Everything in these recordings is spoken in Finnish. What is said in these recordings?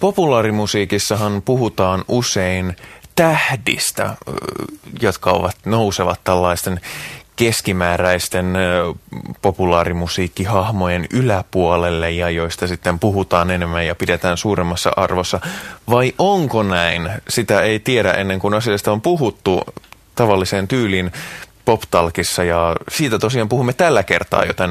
Populaarimusiikissahan puhutaan usein tähdistä, jotka ovat nousevat tällaisten keskimääräisten populaarimusiikkihahmojen yläpuolelle ja joista sitten puhutaan enemmän ja pidetään suuremmassa arvossa. Vai onko näin? Sitä ei tiedä ennen kuin asiasta on puhuttu tavalliseen tyyliin poptalkissa ja siitä tosiaan puhumme tällä kertaa, joten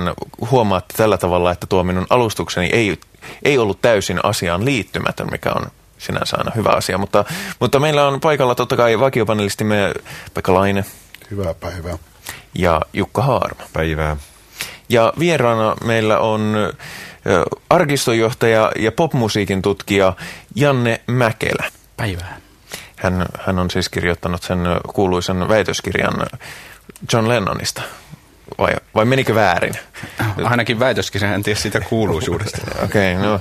huomaatte tällä tavalla, että tuo minun alustukseni ei, ei ollut täysin asiaan liittymätön, mikä on sinänsä aina hyvä asia, mutta, mutta meillä on paikalla totta kai vakiopanelistimme Pekka Laine. Hyvää päivää. Ja Jukka Haarma. Päivää. Ja vieraana meillä on arkistonjohtaja ja popmusiikin tutkija Janne Mäkelä. Päivää. Hän, hän on siis kirjoittanut sen kuuluisen väitöskirjan John Lennonista. Vai, vai menikö väärin? Ainakin väitöskirja, en tiedä siitä kuuluisuudesta. Okei, okay, no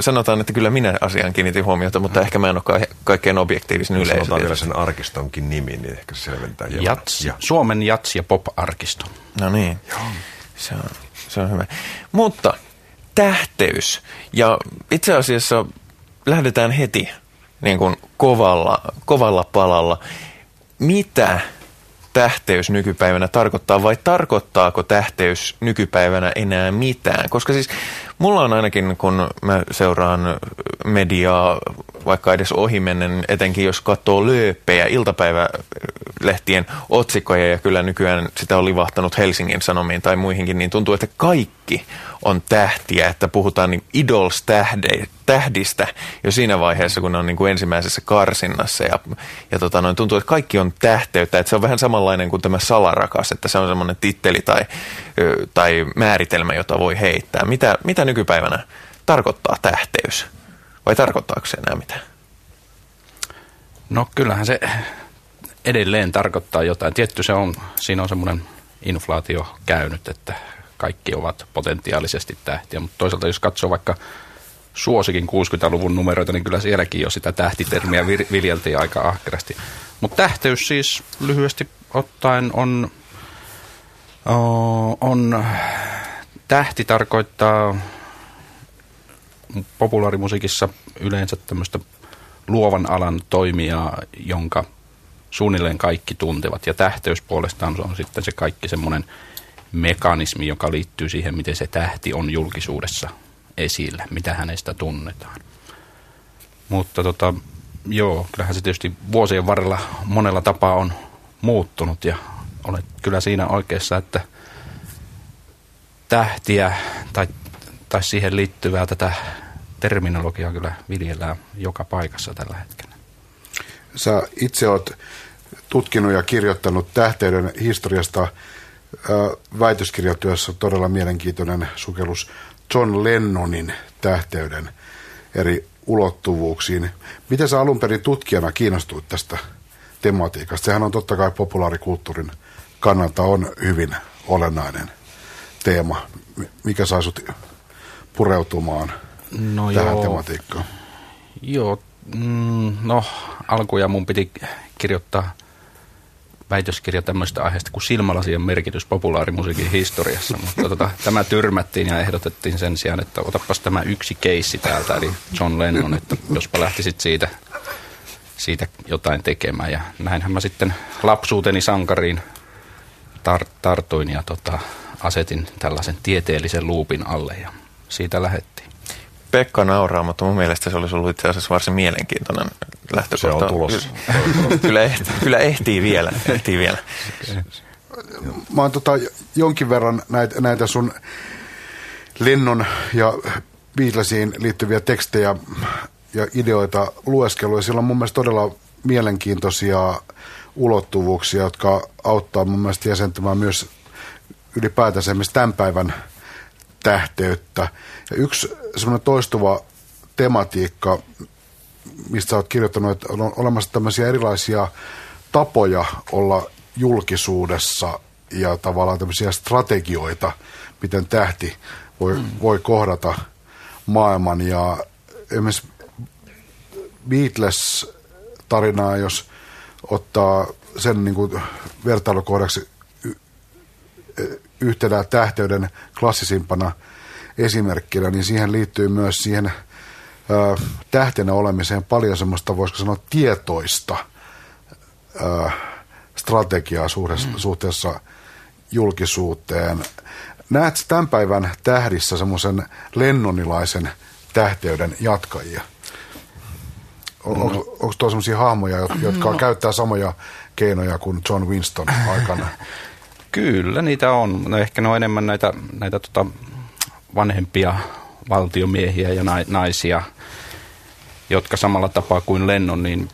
sanotaan, että kyllä minä asiaan kiinnitin huomiota, mutta ehkä mä en ole kaikkein objektiivisen yleisö. Sanotaan vielä sen arkistonkin nimi, niin ehkä se selventää hieman. Jats, ja. Suomen jats- ja pop-arkisto. No niin, Joo. Se, on, se on hyvä. Mutta tähteys, ja itse asiassa lähdetään heti niin kuin kovalla, kovalla palalla. Mitä tähteys nykypäivänä tarkoittaa vai tarkoittaako tähteys nykypäivänä enää mitään? Koska siis mulla on ainakin, kun mä seuraan mediaa vaikka edes ohimennen, etenkin jos katsoo lööppejä, iltapäivälehtien otsikkoja ja kyllä nykyään sitä on livahtanut Helsingin Sanomiin tai muihinkin, niin tuntuu, että kaikki on tähtiä, että puhutaan niin idols tähdistä jo siinä vaiheessa, kun ne on niin kuin ensimmäisessä karsinnassa ja, ja tota noin, tuntuu, että kaikki on tähteyttä, että se on vähän samanlainen kuin tämä salarakas, että se on semmoinen titteli tai, tai määritelmä, jota voi heittää. Mitä, mitä nykypäivänä tarkoittaa tähteys? Vai tarkoittaako se enää mitään? No kyllähän se edelleen tarkoittaa jotain. Tietty se on, siinä on semmoinen inflaatio käynyt, että kaikki ovat potentiaalisesti tähtiä, mutta toisaalta jos katsoo vaikka suosikin 60-luvun numeroita, niin kyllä sielläkin jo sitä tähtitermiä viljeltiin aika ahkerasti. Mutta tähteys siis lyhyesti ottaen on, on tähti tarkoittaa populaarimusiikissa yleensä tämmöistä luovan alan toimijaa, jonka suunnilleen kaikki tuntevat. Ja tähteys puolestaan on sitten se kaikki semmoinen mekanismi, joka liittyy siihen, miten se tähti on julkisuudessa esillä, mitä hänestä tunnetaan. Mutta tota, joo, kyllähän se tietysti vuosien varrella monella tapaa on muuttunut ja olet kyllä siinä oikeassa, että tähtiä tai, tai siihen liittyvää tätä terminologiaa kyllä viljellään joka paikassa tällä hetkellä. Sä itse olet tutkinut ja kirjoittanut tähteyden historiasta väitöskirjatyössä todella mielenkiintoinen sukellus John Lennonin tähteyden eri ulottuvuuksiin. Miten sä alun perin tutkijana kiinnostuit tästä tematiikasta? Sehän on totta kai populaarikulttuurin kannalta on hyvin olennainen teema. Mikä sai sut pureutumaan no tähän joo. tematiikkaan? Joo, mm, no alkuja mun piti kirjoittaa väitöskirja tämmöistä aiheesta kuin silmälasien merkitys populaarimusiikin historiassa, mutta tota, tämä tyrmättiin ja ehdotettiin sen sijaan, että otapas tämä yksi keissi täältä, eli John Lennon, että jospa lähtisit siitä, siitä jotain tekemään. Ja näinhän mä sitten lapsuuteni sankariin tar- tartuin ja tota, asetin tällaisen tieteellisen luupin alle ja siitä lähettiin. Pekka nauraa, mutta mun mielestä se olisi ollut itse asiassa varsin mielenkiintoinen lähtökohta. Se on tulossa. kyllä, ehtii, kyllä ehtii vielä. Ehtii vielä. Mä oon tota, jonkin verran näitä, näitä sun Lennon ja Beatlesiin liittyviä tekstejä ja ideoita lueskelua. Ja sillä on mun mielestä todella mielenkiintoisia ulottuvuuksia, jotka auttaa mun mielestä jäsentymään myös ylipäätänsä esimerkiksi tämän päivän tähteyttä. Ja yksi semmoinen toistuva tematiikka, mistä sä oot kirjoittanut, että on olemassa tämmöisiä erilaisia tapoja olla julkisuudessa ja tavallaan tämmöisiä strategioita, miten tähti voi, mm. voi kohdata maailman. Ja esimerkiksi Beatles-tarinaa, jos ottaa sen niin kuin vertailukohdaksi yhtenä tähteyden klassisimpana esimerkkinä, niin siihen liittyy myös siihen ö, tähtenä olemiseen paljon semmoista, voisiko sanoa, tietoista ö, strategiaa suhteessa, mm. suhteessa julkisuuteen. Näet tämän päivän tähdissä semmoisen lennonilaisen tähteyden jatkajia? On, no. Onko tuo sellaisia hahmoja, jotka no. käyttää samoja keinoja kuin John Winston aikana? Kyllä, niitä on. No ehkä ne on enemmän näitä, näitä tota vanhempia valtiomiehiä ja naisia, jotka samalla tapaa kuin Lennon, niin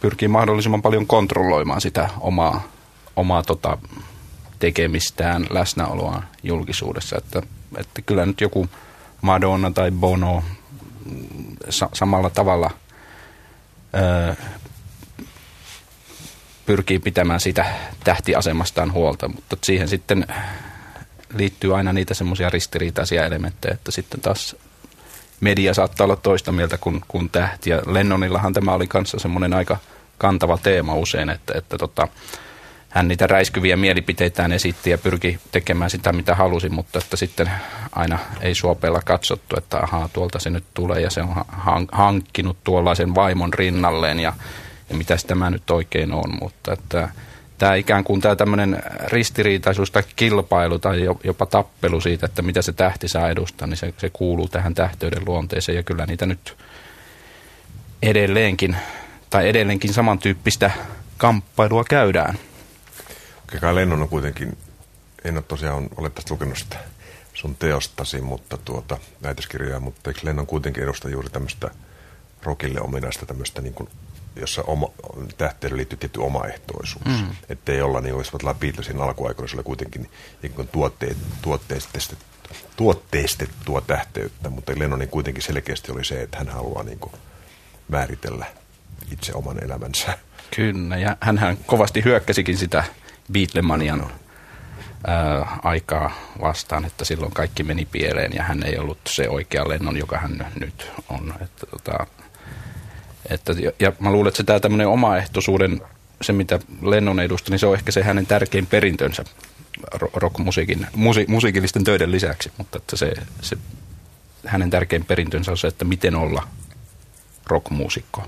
pyrkii mahdollisimman paljon kontrolloimaan sitä omaa, omaa tota, tekemistään, läsnäoloa julkisuudessa. Että, että kyllä nyt joku Madonna tai Bono mm, sa- samalla tavalla ö, pyrkii pitämään sitä tähtiasemastaan huolta, mutta siihen sitten liittyy aina niitä semmoisia ristiriitaisia elementtejä, että sitten taas media saattaa olla toista mieltä kuin, kuin tähti. Ja Lennonillahan tämä oli kanssa semmoinen aika kantava teema usein, että, että tota, hän niitä räiskyviä mielipiteitään esitti ja pyrki tekemään sitä, mitä halusi, mutta että sitten aina ei suopeella katsottu, että ahaa, tuolta se nyt tulee ja se on hankkinut tuollaisen vaimon rinnalleen ja, ja mitäs tämä nyt oikein on, mutta että tämä ikään kuin tämä tämmöinen ristiriitaisuus tai kilpailu tai jopa tappelu siitä, että mitä se tähti saa edustaa, niin se, se kuuluu tähän tähteyden luonteeseen ja kyllä niitä nyt edelleenkin tai edelleenkin samantyyppistä kamppailua käydään. Kai Lennon on kuitenkin, en ole tosiaan ole tästä lukenut sitä sun teostasi, mutta tuota, näytöskirjaa, mutta eikö Lennon kuitenkin edusta juuri tämmöistä rockille ominaista tämmöistä niin kuin jossa oma, tähteyden liittyy tietty omaehtoisuus. Mm. Että ei olla niin kuin jos Beatlesin alkuaikoina, se oli kuitenkin niin tuotteet, tuotteistettua, tuotteistettua tähteyttä, mutta Lennonin kuitenkin selkeästi oli se, että hän haluaa niin kuin määritellä itse oman elämänsä. Kyllä, ja hän kovasti hyökkäsikin sitä Beatlemanian ää, aikaa vastaan, että silloin kaikki meni pieleen ja hän ei ollut se oikea Lennon, joka hän nyt on. Että, tota, että, ja mä luulen, että se tämä tämmöinen omaehtoisuuden, se mitä Lennon edustaa, niin se on ehkä se hänen tärkein perintönsä rockmusiikin, musi, musiikillisten töiden lisäksi, mutta että se, se hänen tärkein perintönsä on se, että miten olla rockmuusikko.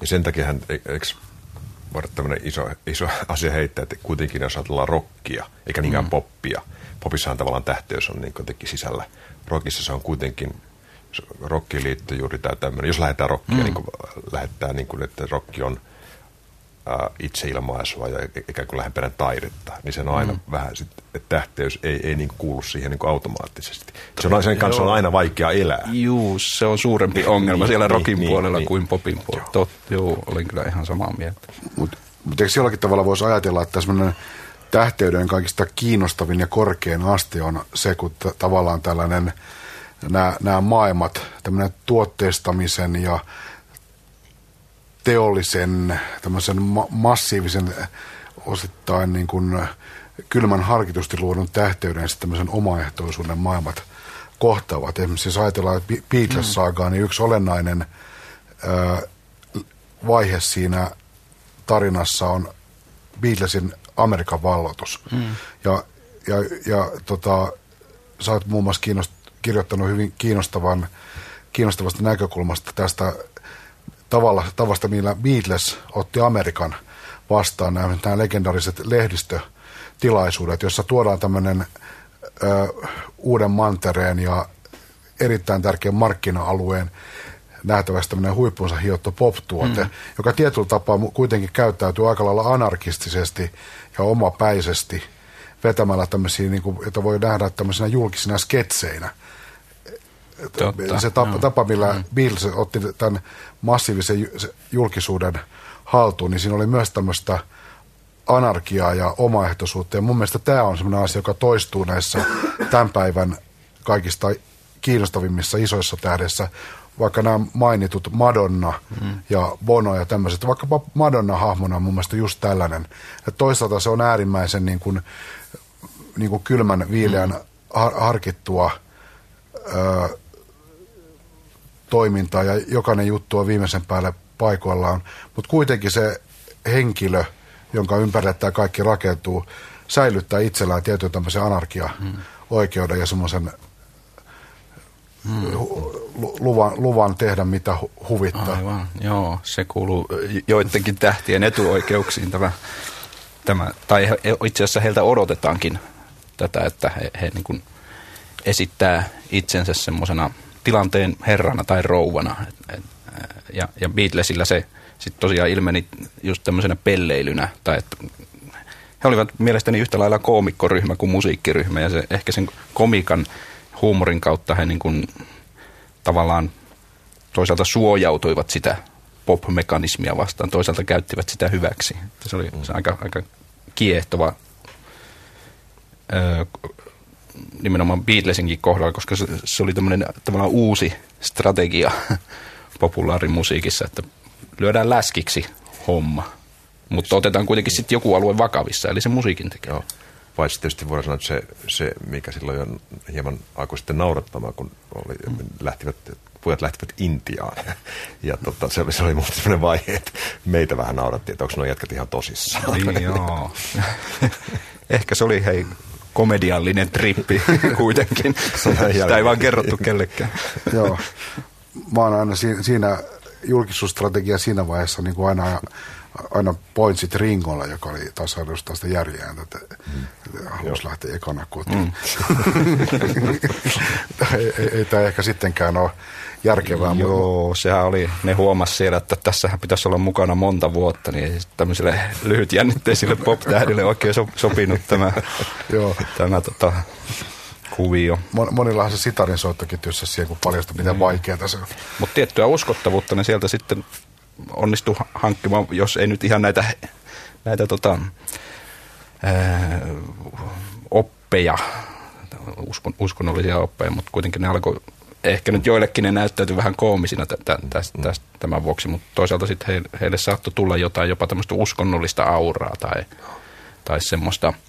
Ja sen takia hän, e-, eikö tämmöinen iso, iso asia heittää, että kuitenkin jos ajatellaan rockia, eikä niinkään mm. poppia. Popissahan tavallaan tähteys on niin kuitenkin sisällä. Rockissa se on kuitenkin rokkiin liittyy juuri tämä tämmöinen, jos lähdetään rokkia, mm. niin kuin, lähdetään niin kuin, että rokki on ää, itseilmaisua ja ikään kuin lähempänä taidetta, niin se on aina mm. vähän, sit, että tähteys ei, ei niin kuulu siihen niin kuin automaattisesti. Se on, sen kanssa on aina vaikea elää. Juu, se on suurempi ongelma niin, siellä niin, rokin niin, puolella niin, kuin popin puolella. Joo. Tot, joo, olen kyllä ihan samaa mieltä. Mutta mut eikö jollakin tavalla voisi ajatella, että tämmöinen tähteyden kaikista kiinnostavin ja korkein aste on se, kun t- tavallaan tällainen – nämä, nämä maailmat, tämmöinen tuotteistamisen ja teollisen, tämmöisen ma- massiivisen osittain niin kuin kylmän harkitusti luodun tähteyden ja tämmöisen omaehtoisuuden maailmat kohtaavat. Esimerkiksi jos ajatellaan Beatles-saagaa, niin yksi olennainen ö, vaihe siinä tarinassa on Beatlesin Amerikan valloitus. Mm. Ja, ja, ja tota, sä oot muun muassa kiinnost, kirjoittanut hyvin kiinnostavan, kiinnostavasta näkökulmasta tästä tavalla, tavasta, millä Beatles otti Amerikan vastaan nämä, nämä legendariset lehdistötilaisuudet, jossa tuodaan tämmöinen ö, uuden mantereen ja erittäin tärkeän markkina-alueen nähtävästi tämmöinen huippunsa hiottu pop-tuote, mm. joka tietyllä tapaa kuitenkin käyttäytyy aika lailla anarkistisesti ja omapäisesti vetämällä tämmöisiä, niin kuin, jota voi nähdä tämmöisenä julkisina sketseinä. Totta, se tapa, tapa millä mm. Beatles otti tämän massiivisen julkisuuden haltuun, niin siinä oli myös tämmöistä anarkiaa ja omaehtoisuutta. Ja mun mielestä tämä on semmoinen asia, joka toistuu näissä tämän päivän kaikista kiinnostavimmissa isoissa tähdessä. Vaikka nämä mainitut Madonna mm. ja Bono ja tämmöiset. Vaikkapa Madonna-hahmona on mun mielestä just tällainen. Että toisaalta se on äärimmäisen niin kuin, niin kuin kylmän, viileän, mm. har- harkittua öö, toimintaa ja jokainen juttu on viimeisen päälle paikoillaan. Mutta kuitenkin se henkilö, jonka ympärille tämä kaikki rakentuu, säilyttää itsellään tietyn tämmöisen anarkia-oikeuden ja semmoisen hu- luvan, luvan tehdä mitä hu- huvittaa. Aivan, joo. Se kuuluu joidenkin tähtien etuoikeuksiin tämä, tämä tai itse asiassa heiltä odotetaankin tätä, että he, he niin kuin esittää itsensä semmoisena tilanteen herrana tai rouvana. Et, et, ja, ja Beatlesillä se sitten tosiaan ilmeni just tämmöisenä pelleilynä, tai että he olivat mielestäni yhtä lailla koomikkoryhmä kuin musiikkiryhmä, ja se, ehkä sen komikan huumorin kautta he niin kuin tavallaan toisaalta suojautuivat sitä pop-mekanismia vastaan, toisaalta käyttivät sitä hyväksi. Se oli se aika, aika kiehtova nimenomaan Beatlesinkin kohdalla, koska se, se oli tämmöinen tavallaan uusi strategia populaarimusiikissa, että lyödään läskiksi homma, mutta otetaan kuitenkin sitten joku alue vakavissa, eli se musiikin tekee. Joo. Paitsi tietysti voidaan sanoa, että se, se mikä silloin jo hieman alkoi sitten naurattamaan, kun oli, mm. lähtivät, pojat lähtivät Intiaan. Ja tota, se oli, se oli musta sellainen vaihe, että meitä vähän naurattiin, että onko nuo jätkät ihan tosissaan. Niin, joo. Ehkä se oli hei komediallinen trippi kuitenkin. Sitä ei vaan kerrottu kellekään. Joo. Mä oon aina siinä, julkisuusstrategia siinä vaiheessa niin kuin aina, aina pointsit Ringolla, joka oli taas edustaa sitä järjään, että mm. halusi lähteä ekana kotiin. Mm. ei, ei, ei tämä ehkä sittenkään ole järkevää. Joo, mutta... sehän oli, ne huomasi siellä, että tässähän pitäisi olla mukana monta vuotta, niin tämmöiselle lyhytjännitteisille pop-tähdille oikein so, sopinut tämä, Joo. tämä tota, kuvio. Mon, monillahan se sitarin soittokin työssä siihen, kun paljastui, miten mm. vaikeaa se on. Mutta tiettyä uskottavuutta ne sieltä sitten onnistu hankkimaan, jos ei nyt ihan näitä, näitä tota, ää, oppeja, uskon, uskonnollisia oppeja, mutta kuitenkin ne alkoi, ehkä nyt joillekin ne näyttäytyi vähän koomisina t- t- tästä, tästä, tämän vuoksi, mutta toisaalta sitten he, heille saattoi tulla jotain jopa tämmöistä uskonnollista auraa tai, tai semmoista –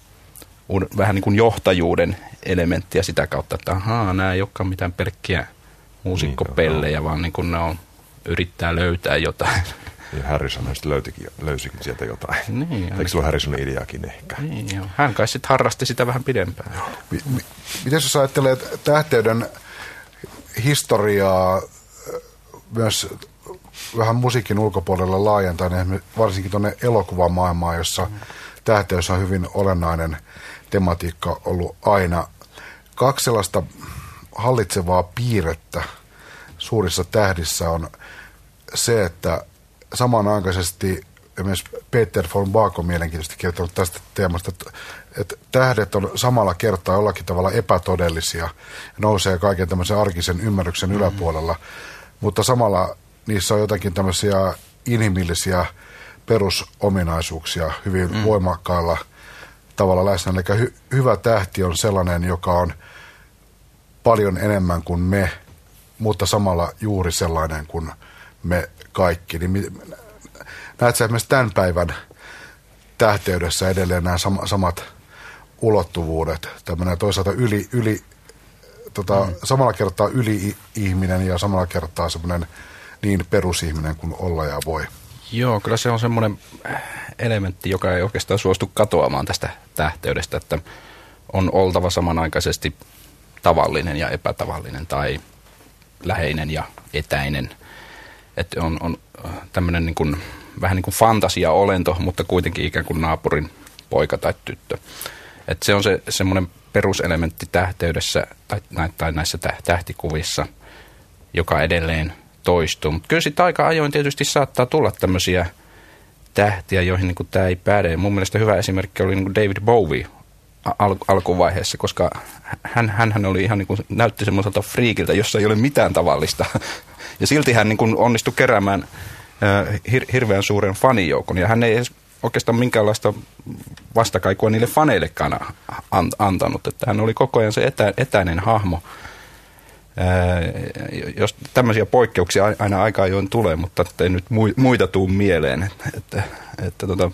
vähän niin kuin johtajuuden elementtiä sitä kautta, että ahaa, nämä ei olekaan mitään pelkkiä muusikkopellejä, niin, vaan niin kuin ne on, yrittää löytää jotain. Ja Harrison löytikin, löysikin sieltä jotain. Niin, Eikö ole Harrisonin ideakin ehkä? Niin, joo. Hän kai sitten harrasti sitä vähän pidempään. M- miten jos ajattelee tähteyden historiaa myös vähän musiikin ulkopuolella laajentaen, varsinkin tuonne elokuvamaailmaan, jossa tähteys on hyvin olennainen – tematiikka ollut aina. Kaksi sellaista hallitsevaa piirrettä suurissa tähdissä on se, että samanaikaisesti myös Peter von Baak on mielenkiintoisesti kirjoittanut tästä teemasta, että, tähdet on samalla kertaa jollakin tavalla epätodellisia nousee kaiken tämmöisen arkisen ymmärryksen mm-hmm. yläpuolella, mutta samalla niissä on jotakin tämmöisiä inhimillisiä perusominaisuuksia hyvin mm. voimakkailla – tavalla läsnä. Eli hy, hyvä tähti on sellainen, joka on paljon enemmän kuin me, mutta samalla juuri sellainen kuin me kaikki. Niin, näet sä esimerkiksi tämän päivän tähteydessä edelleen nämä sam- samat ulottuvuudet, tämmöinen toisaalta yli, yli tota, mm. samalla kertaa yli-ihminen ja samalla kertaa semmoinen niin perusihminen kuin olla ja voi. Joo, kyllä se on semmoinen elementti, joka ei oikeastaan suostu katoamaan tästä tähteydestä, että on oltava samanaikaisesti tavallinen ja epätavallinen tai läheinen ja etäinen. Että on, on tämmöinen niin kuin, vähän niin kuin fantasia-olento, mutta kuitenkin ikään kuin naapurin poika tai tyttö. Että se on se semmoinen peruselementti tähteydessä tai, tai näissä tähtikuvissa, joka edelleen toistuu. Mutta kyllä sitten aika ajoin tietysti saattaa tulla tämmöisiä tähtiä, joihin niin tämä ei päde. Mun mielestä hyvä esimerkki oli niin David Bowie al- alkuvaiheessa, koska hän, hän oli ihan niin kuin, näytti semmoiselta friikiltä, jossa ei ole mitään tavallista. Ja silti hän niin kuin onnistui keräämään hir- hirveän suuren fanijoukon, ja hän ei edes oikeastaan minkäänlaista vastakaikua niille faneillekaan antanut. Että hän oli koko ajan se etä, etäinen hahmo jos tämmöisiä poikkeuksia aina aika ajoin tulee, mutta ei nyt muita tuu mieleen, että, että, että tota,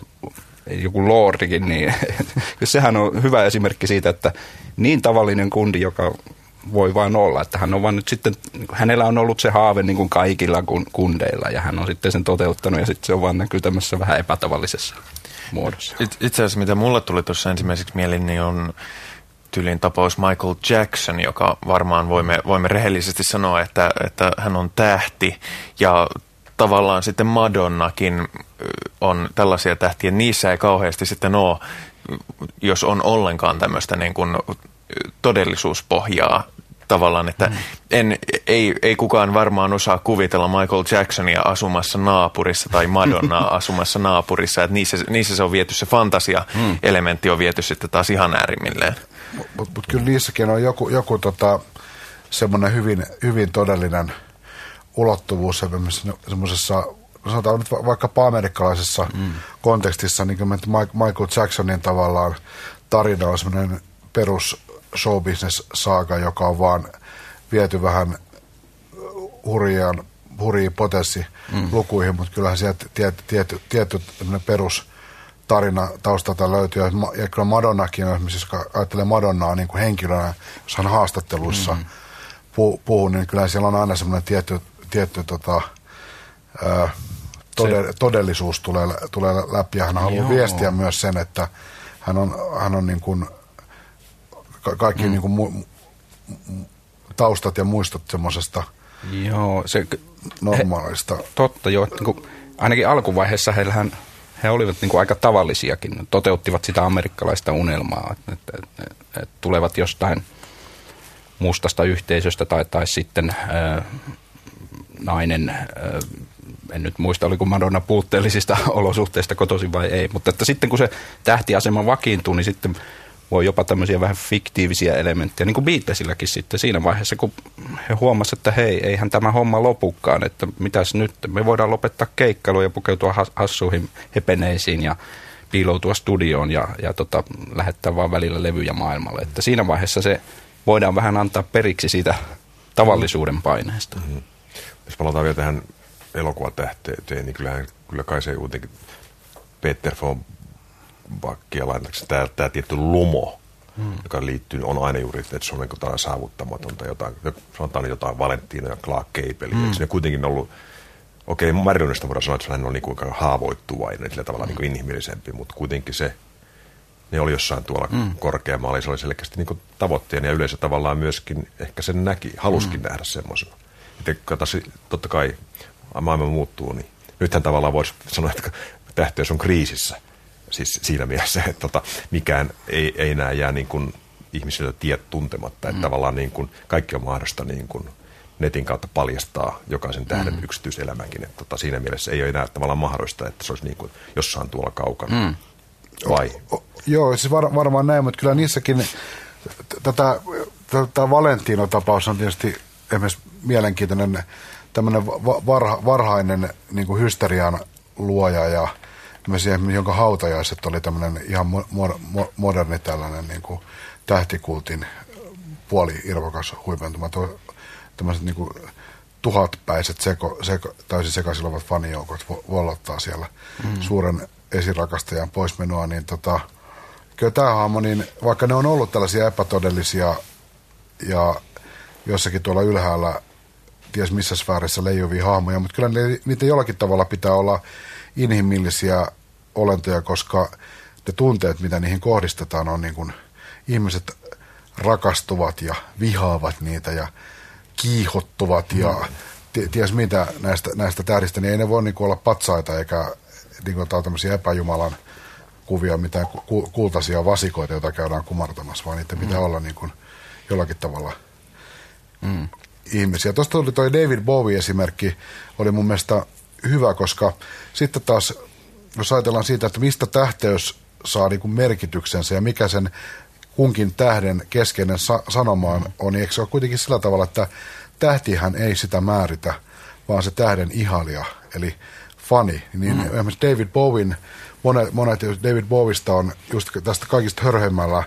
joku lordikin, niin sehän on hyvä esimerkki siitä, että niin tavallinen kundi, joka voi vain olla, että hän on vaan nyt sitten, hänellä on ollut se haave niin kuin kaikilla kundeilla ja hän on sitten sen toteuttanut ja sitten se on vaan näkyy tämmöisessä vähän epätavallisessa muodossa. It, itse asiassa mitä mulle tuli tuossa ensimmäiseksi mieleen, niin on tylin tapaus Michael Jackson, joka varmaan voimme, voimme rehellisesti sanoa, että, että hän on tähti ja tavallaan sitten Madonnakin on tällaisia tähtiä. Niissä ei kauheasti sitten ole, jos on ollenkaan tämmöistä niin kuin todellisuuspohjaa tavallaan, että mm. en, ei, ei kukaan varmaan osaa kuvitella Michael Jacksonia asumassa naapurissa tai Madonnaa asumassa naapurissa, että niissä, niissä se on viety se fantasia-elementti on viety sitten taas ihan äärimmilleen. Mutta mut, mut kyllä niissäkin on joku, joku tota, semmoinen hyvin, hyvin todellinen ulottuvuus semmoisessa sanotaan nyt vaikkapa amerikkalaisessa mm. kontekstissa, niin kuin Michael Jacksonin tavallaan tarina on semmoinen perus showbusiness-saaga, joka on vaan viety vähän hurjaan, hurjiin potenssi mm. lukuihin, mutta kyllähän sieltä tietty, tietty, tietty perus tarina taustalta löytyy. Ja kyllä Madonnakin, jos ajattelee Madonnaa niin kuin henkilönä, jos hän haastattelussa mm. puhuu, niin kyllä siellä on aina semmoinen tietty, tietty tota, ää, tode, se... todellisuus tulee, tulee läpi. Ja hän haluaa Joo. viestiä myös sen, että hän on, hän on niin kuin ka- kaikki mm. niin kuin mu- taustat ja muistot semmoisesta Joo, se, normaalista. He, totta, joo. Niin kuin, ainakin alkuvaiheessa heillähän he olivat niin kuin aika tavallisiakin, toteuttivat sitä amerikkalaista unelmaa, että, että, että, että tulevat jostain mustasta yhteisöstä tai, tai sitten ää, nainen, ää, en nyt muista oliko Madonna puutteellisista olosuhteista kotoisin vai ei, mutta että sitten kun se tähtiasema vakiintuu, niin sitten voi jopa tämmöisiä vähän fiktiivisiä elementtejä, niin kuin Beatlesilläkin sitten siinä vaiheessa, kun he huomasivat, että hei, eihän tämä homma lopukkaan, että mitäs nyt, me voidaan lopettaa keikkailu ja pukeutua hassuihin hepeneisiin ja piiloutua studioon ja, ja tota, lähettää vaan välillä levyjä maailmalle. Että siinä vaiheessa se voidaan vähän antaa periksi siitä tavallisuuden paineesta. Mm-hmm. Jos palataan vielä tähän elokuvatähteen, niin kyllähän, kyllä kai se jotenkin Peter von bakkia lainaksi tämä, tämä tietty lumo, hmm. joka liittyy, on aina juuri, että se on niin jotain saavuttamatonta, jotain, sanotaan jotain Valentino ja Clark Gable. Hmm. Se on kuitenkin ollut, okei, okay, Marilynista voidaan sanoa, että hän on niin kuin haavoittuvainen, sillä tavalla hmm. niin kuin inhimillisempi, mutta kuitenkin se, ne oli jossain tuolla hmm. korkeammalla, se oli selkeästi niin kuin tavoitteena ja yleisö tavallaan myöskin ehkä sen näki, haluskin hmm. nähdä semmoisena. Totta kai maailma muuttuu, niin nythän tavallaan voisi sanoa, että tähteys on kriisissä – Siis siinä mielessä, että tota, mikään ei, ei enää jää niin kuin ihmisille tiet tuntematta. Että mm. tavallaan niin kuin kaikki on mahdollista niin kuin netin kautta paljastaa jokaisen tähden mm. yksityiselämänkin. Että tota, siinä mielessä ei ole enää tavallaan mahdollista, että se olisi niin kuin jossain tuolla kaukana. Mm. Vai? O, o, joo, siis var, varmaan näin, mutta kyllä niissäkin tätä, tätä Valentino-tapaus on tietysti esimerkiksi mielenkiintoinen tämmöinen varha, varhainen niin kuin hysterian luoja ja – siihen, jonka hautajaiset oli tämmöinen ihan mo, mo, moderni tällainen niin kuin tähtikultin puoli irvokas huipentuma. Tämmöiset niin kuin tuhatpäiset seko, seko, täysin sekaisin olevat fanijoukot vollottaa siellä mm. suuren esirakastajan poismenoa, niin tota, kyllä tämä hahmo, niin vaikka ne on ollut tällaisia epätodellisia ja jossakin tuolla ylhäällä ties missä sfäärissä leijuvia hahmoja, mutta kyllä ne, niitä jollakin tavalla pitää olla inhimillisiä olentoja, koska ne tunteet, mitä niihin kohdistetaan, on niin kuin ihmiset rakastuvat ja vihaavat niitä ja kiihottuvat mm. ja ties mitä näistä, näistä tähdistä, niin ei ne voi niin kuin olla patsaita eikä niin kuin tämmöisiä epäjumalan kuvia, mitään ku, kultaisia vasikoita, joita käydään kumartamassa, vaan niitä pitää mm. olla niin kuin jollakin tavalla mm. ihmisiä. Tuosta tuli toi David Bowie-esimerkki, oli mun mielestä hyvä, koska sitten taas jos ajatellaan siitä, että mistä tähteys saa niin kuin merkityksensä ja mikä sen kunkin tähden keskeinen sa- sanomaan on, niin eikö se ole kuitenkin sillä tavalla, että tähtihän ei sitä määritä, vaan se tähden ihalia, eli fani. Niin mm. esimerkiksi David Bowen, monet, monet David Bowista on just tästä kaikista hörhemmällä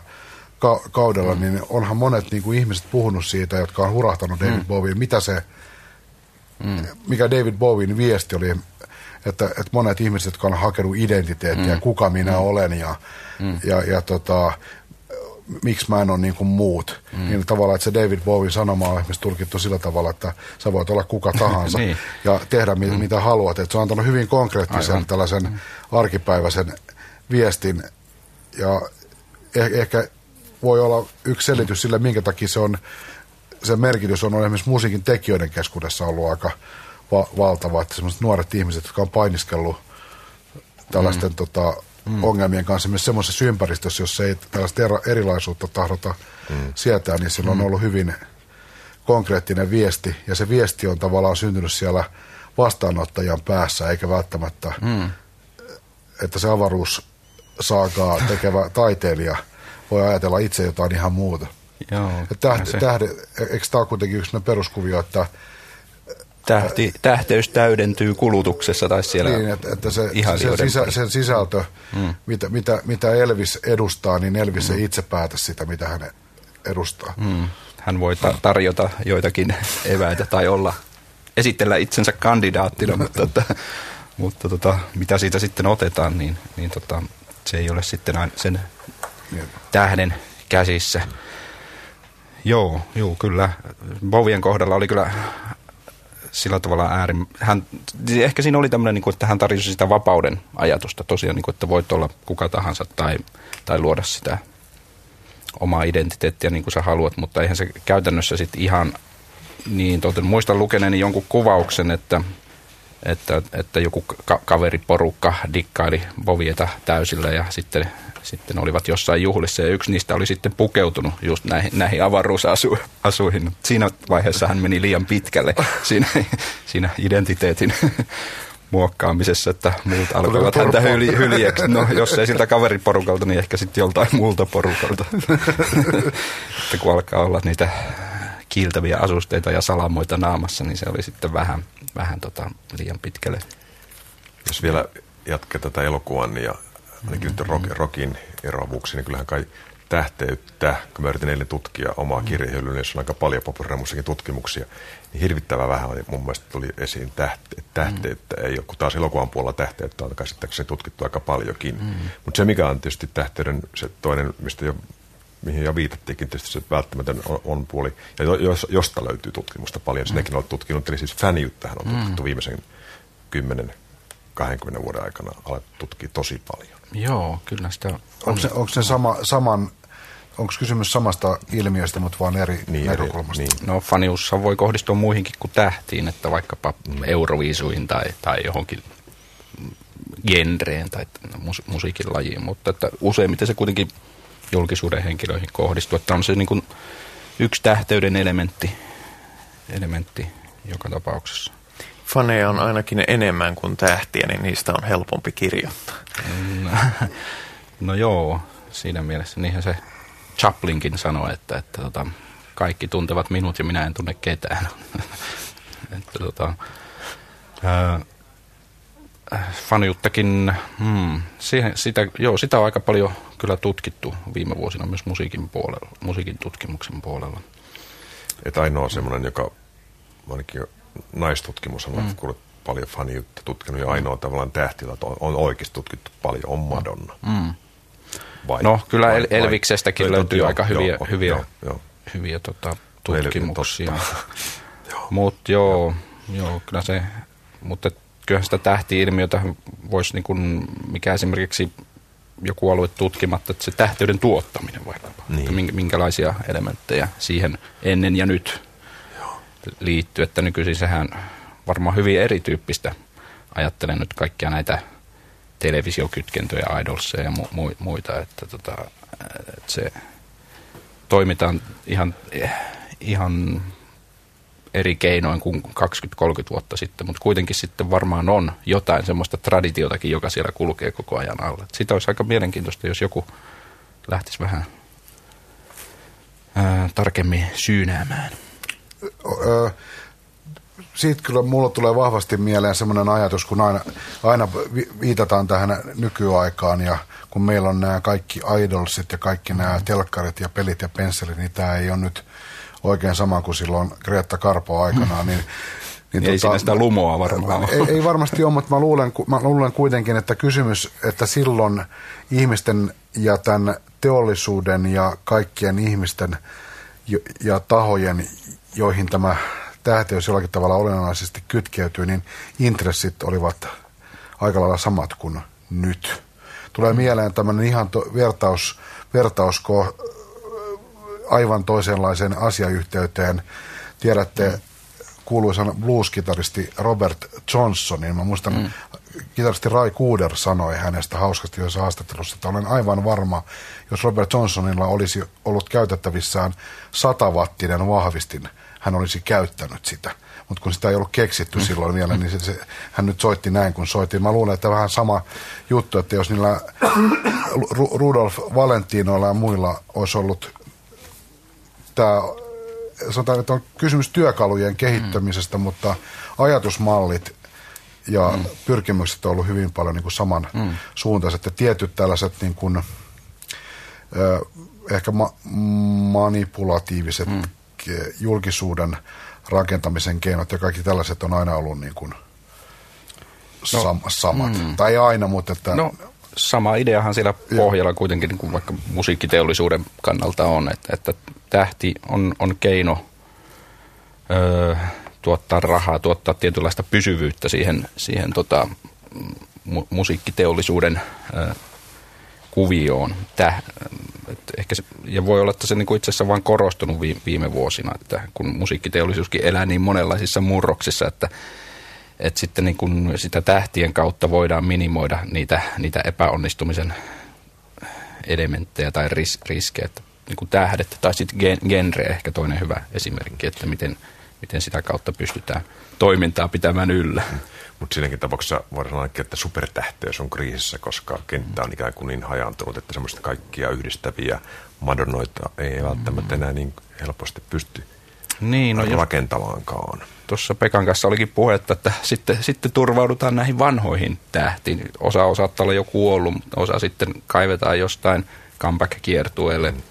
ka- kaudella, mm. niin onhan monet niin kuin ihmiset puhunut siitä, jotka on hurahtanut David mm. Bowien, mitä se, mm. mikä David Bowen viesti oli että, että monet ihmiset, jotka on hakenut identiteettiä, mm. kuka minä mm. olen ja, mm. ja, ja tota, miksi mä en ole niin kuin muut. Mm. Niin tavallaan, että se David Bowie sanoma on esimerkiksi tulkittu sillä tavalla, että sä voit olla kuka tahansa niin. ja tehdä mit, mm. mitä haluat. Että se on antanut hyvin konkreettisen Aivan. tällaisen mm. arkipäiväisen viestin ja eh, ehkä voi olla yksi selitys sille, minkä takia se on, se merkitys on esimerkiksi musiikin tekijöiden keskuudessa ollut aika va- valtava, että sellaiset nuoret ihmiset, jotka on painiskellut tällaisten mm. tota, mm. ongelmien kanssa myös semmoisessa ympäristössä, jossa ei tällaista ero, erilaisuutta tahdota mm. sietää, niin sillä on mm. ollut hyvin konkreettinen viesti, ja se viesti on tavallaan syntynyt siellä vastaanottajan päässä, eikä välttämättä, mm. että se avaruus saakaa tekevä taiteilija voi ajatella itse jotain ihan muuta. Joo, tähde, tähde, eikö tämä ole kuitenkin yksi peruskuvio, että Tähti, tähteys täydentyy kulutuksessa tai siellä niin, että, että se, se, sisä, sen sisältö, mm. mitä, mitä, mitä Elvis edustaa, niin Elvis mm. ei itse päätä sitä, mitä hän edustaa. Mm. Hän voi ta- tarjota joitakin eväitä tai olla, esitellä itsensä kandidaattina, mutta, että, mutta tota, mitä siitä sitten otetaan, niin, niin tota, se ei ole sitten sen niin. tähden käsissä. Joo, joo, kyllä. Bovien kohdalla oli kyllä sillä tavalla äärin... Hän, ehkä siinä oli tämmöinen, niin kuin, että hän tarjosi sitä vapauden ajatusta tosiaan, niin kuin, että voit olla kuka tahansa tai, tai luoda sitä omaa identiteettiä niin kuin sä haluat, mutta eihän se käytännössä sitten ihan niin, toten, muistan lukeneeni jonkun kuvauksen, että, että, että joku ka- kaveriporukka dikkaili Bovieta täysillä ja sitten sitten olivat jossain juhlissa ja yksi niistä oli sitten pukeutunut just näihin, näihin avaruusasuihin. Siinä vaiheessa hän meni liian pitkälle siinä, siinä identiteetin muokkaamisessa, että muut alkoivat häntä hyli, hyljeksi. No, jos ei siltä kaveriporukalta, niin ehkä sitten joltain muulta porukalta. että kun alkaa olla niitä kiiltäviä asusteita ja salamoita naamassa, niin se oli sitten vähän, vähän tota, liian pitkälle. Jos vielä jatkaa tätä elokuvan ja ainakin nyt rock, rockin eroavuuksia, niin kyllähän kai tähteyttä, kun mä yritin eilen tutkia omaa mm. kirjahyllyä, niin on aika paljon populaarimusiikin tutkimuksia, niin hirvittävän vähän oli, mun mielestä tuli esiin tähte, tähteyttä. Mm. Ei ole, kun taas elokuvan puolella tähteyttä on käsittääkseni tutkittu aika paljonkin. Mm. Mutta se, mikä on tietysti tähteyden se toinen, mistä jo mihin jo viitattiinkin, tietysti se välttämätön on, on puoli, ja jos, josta löytyy tutkimusta paljon, mm. sinnekin on tutkinut, eli siis fäniyttähän on tutkittu mm. viimeisen 10-20 vuoden aikana alettu tutkia tosi paljon. Joo, kyllä sitä on. Onko se, onko se sama, saman, onko kysymys samasta ilmiöstä, mutta vain eri niin, näkökulmasta? Eri, niin. No fanius voi kohdistua muihinkin kuin tähtiin, että vaikkapa mm. euroviisuihin tai, tai johonkin genreen tai mus, musiikin lajiin, mutta että useimmiten se kuitenkin julkisuuden henkilöihin kohdistuu, että on se niin kuin yksi tähteyden elementti, elementti joka tapauksessa faneja on ainakin enemmän kuin tähtiä, niin niistä on helpompi kirjoittaa. No, no joo, siinä mielessä niinhän se Chaplinkin sanoi, että, että tota, kaikki tuntevat minut ja minä en tunne ketään. että, tota, ää, faniuttakin, hmm, siihen, sitä, joo, sitä on aika paljon kyllä tutkittu viime vuosina myös musiikin puolella, musiikin tutkimuksen puolella. Että ainoa semmoinen, joka ainakin naistutkimus on mm. kuullut paljon faniutta tutkinut ja ainoa tavallaan tähtilä on, on oikeasti tutkittu paljon, on Madonna. Mm. Vai, no kyllä vai, Elviksestäkin vai, löytyy jo, aika hyviä, jo, hyviä, jo, jo. hyviä tota, tutkimuksia. Mutta joo, joo, kyllä se, mutta kyllähän sitä tähti-ilmiötä voisi, niin kuin, mikä esimerkiksi joku alue tutkimatta, että se tähteyden tuottaminen vaikkapa, niin. minkälaisia elementtejä siihen ennen ja nyt liittyy, että nykyisin sehän varmaan hyvin erityyppistä. Ajattelen nyt kaikkia näitä televisiokytkentöjä, idolseja ja mu- mu- muita, että, tota, että se toimitaan ihan, ihan eri keinoin kuin 20-30 vuotta sitten, mutta kuitenkin sitten varmaan on jotain semmoista traditiotakin, joka siellä kulkee koko ajan alla. Sitä olisi aika mielenkiintoista, jos joku lähtisi vähän ää, tarkemmin syynäämään siitä kyllä mulla tulee vahvasti mieleen semmoinen ajatus, kun aina, aina viitataan tähän nykyaikaan ja kun meillä on nämä kaikki idolsit ja kaikki nämä telkkarit ja pelit ja pensselit, niin tämä ei ole nyt oikein sama kuin silloin Greta Karpo aikanaan, niin niin ei tota, siinä sitä lumoa varmaan ei, ei varmasti ole, mutta mä luulen, mä luulen kuitenkin, että kysymys, että silloin ihmisten ja tämän teollisuuden ja kaikkien ihmisten ja tahojen joihin tämä tähteys jollakin tavalla olennaisesti kytkeytyy, niin intressit olivat aika lailla samat kuin nyt. Tulee mieleen tämmöinen ihan to, vertaus, vertausko aivan toisenlaiseen asiayhteyteen. Tiedätte kuuluisan blues-kitaristi Robert Johnsonin. Mä muistan, mm. kitaristi Rai Kuuder sanoi hänestä hauskasti jossa haastattelussa, että olen aivan varma, jos Robert Johnsonilla olisi ollut käytettävissään satavattinen vahvistin, hän olisi käyttänyt sitä mutta kun sitä ei ollut keksitty mm. silloin vielä, niin se, se, hän nyt soitti näin, kun soitti. Mä luulen, että vähän sama juttu, että jos niillä Rudolf Valentinoilla ja muilla olisi ollut tämä, sanotaan, että on kysymys työkalujen kehittämisestä, mm. mutta ajatusmallit ja mm. pyrkimykset on ollut hyvin paljon niin kuin saman mm. suuntaiset. Ja tietyt tällaiset niin kuin, ehkä ma- manipulatiiviset mm. julkisuuden rakentamisen keinot ja kaikki tällaiset on aina ollut niin kuin no, sam- samat. Mm. Tai aina, mutta että... No, sama ideahan siellä pohjalla kuitenkin niin kuin vaikka musiikkiteollisuuden kannalta on, että, että tähti on, on keino öö, tuottaa rahaa, tuottaa tietynlaista pysyvyyttä siihen, siihen tota, mu- musiikkiteollisuuden öö, kuvioon. Täh, et ehkä se, ja voi olla, että se niinku itse asiassa vain korostunut viime vuosina, että kun musiikkiteollisuuskin elää niin monenlaisissa murroksissa, että, että sitten niin kun sitä tähtien kautta voidaan minimoida niitä, niitä epäonnistumisen elementtejä tai ris, riskejä, että niin kuin tähdet tai sitten gen, genre ehkä toinen hyvä esimerkki, että miten, miten sitä kautta pystytään toimintaa pitämään yllä. Mutta siinäkin tapauksessa voidaan sanoa, että supertähteys on kriisissä, koska kenttä on ikään kuin niin hajantunut, että semmoista kaikkia yhdistäviä madonnoita ei välttämättä enää niin helposti pysty niin, no rakentamaankaan. Tuossa Pekan kanssa olikin puhetta, että sitten, sitten turvaudutaan näihin vanhoihin tähtiin. Osa saattaa olla jo kuollut, osa sitten kaivetaan jostain comeback-kiertueelle. Mm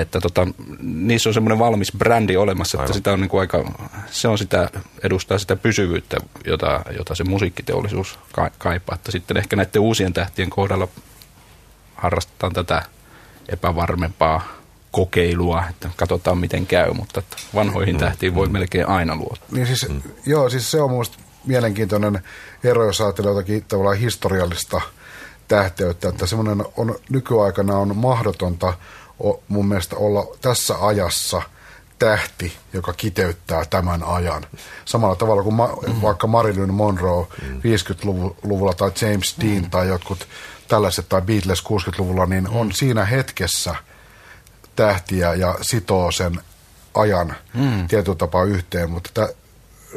että tota, niissä on semmoinen valmis brändi olemassa, Aivan. että sitä on niin kuin aika, se on sitä, edustaa sitä pysyvyyttä, jota, jota se musiikkiteollisuus kaipaa. Että sitten ehkä näiden uusien tähtien kohdalla harrastetaan tätä epävarmempaa kokeilua, että katsotaan miten käy, mutta että vanhoihin mm. tähtiin voi mm. melkein aina luottaa. Niin siis, mm. Joo, siis se on minusta mielenkiintoinen ero, jos ajattelee jotakin tavallaan historiallista tähteyttä, että semmoinen on nykyaikana on mahdotonta mun mielestä olla tässä ajassa tähti, joka kiteyttää tämän ajan. Samalla tavalla kuin ma- mm. vaikka Marilyn Monroe mm. 50-luvulla tai James Dean mm. tai jotkut tällaiset tai Beatles 60-luvulla, niin on siinä hetkessä tähtiä ja sitoo sen ajan mm. tietyllä tapaa yhteen, mutta tä,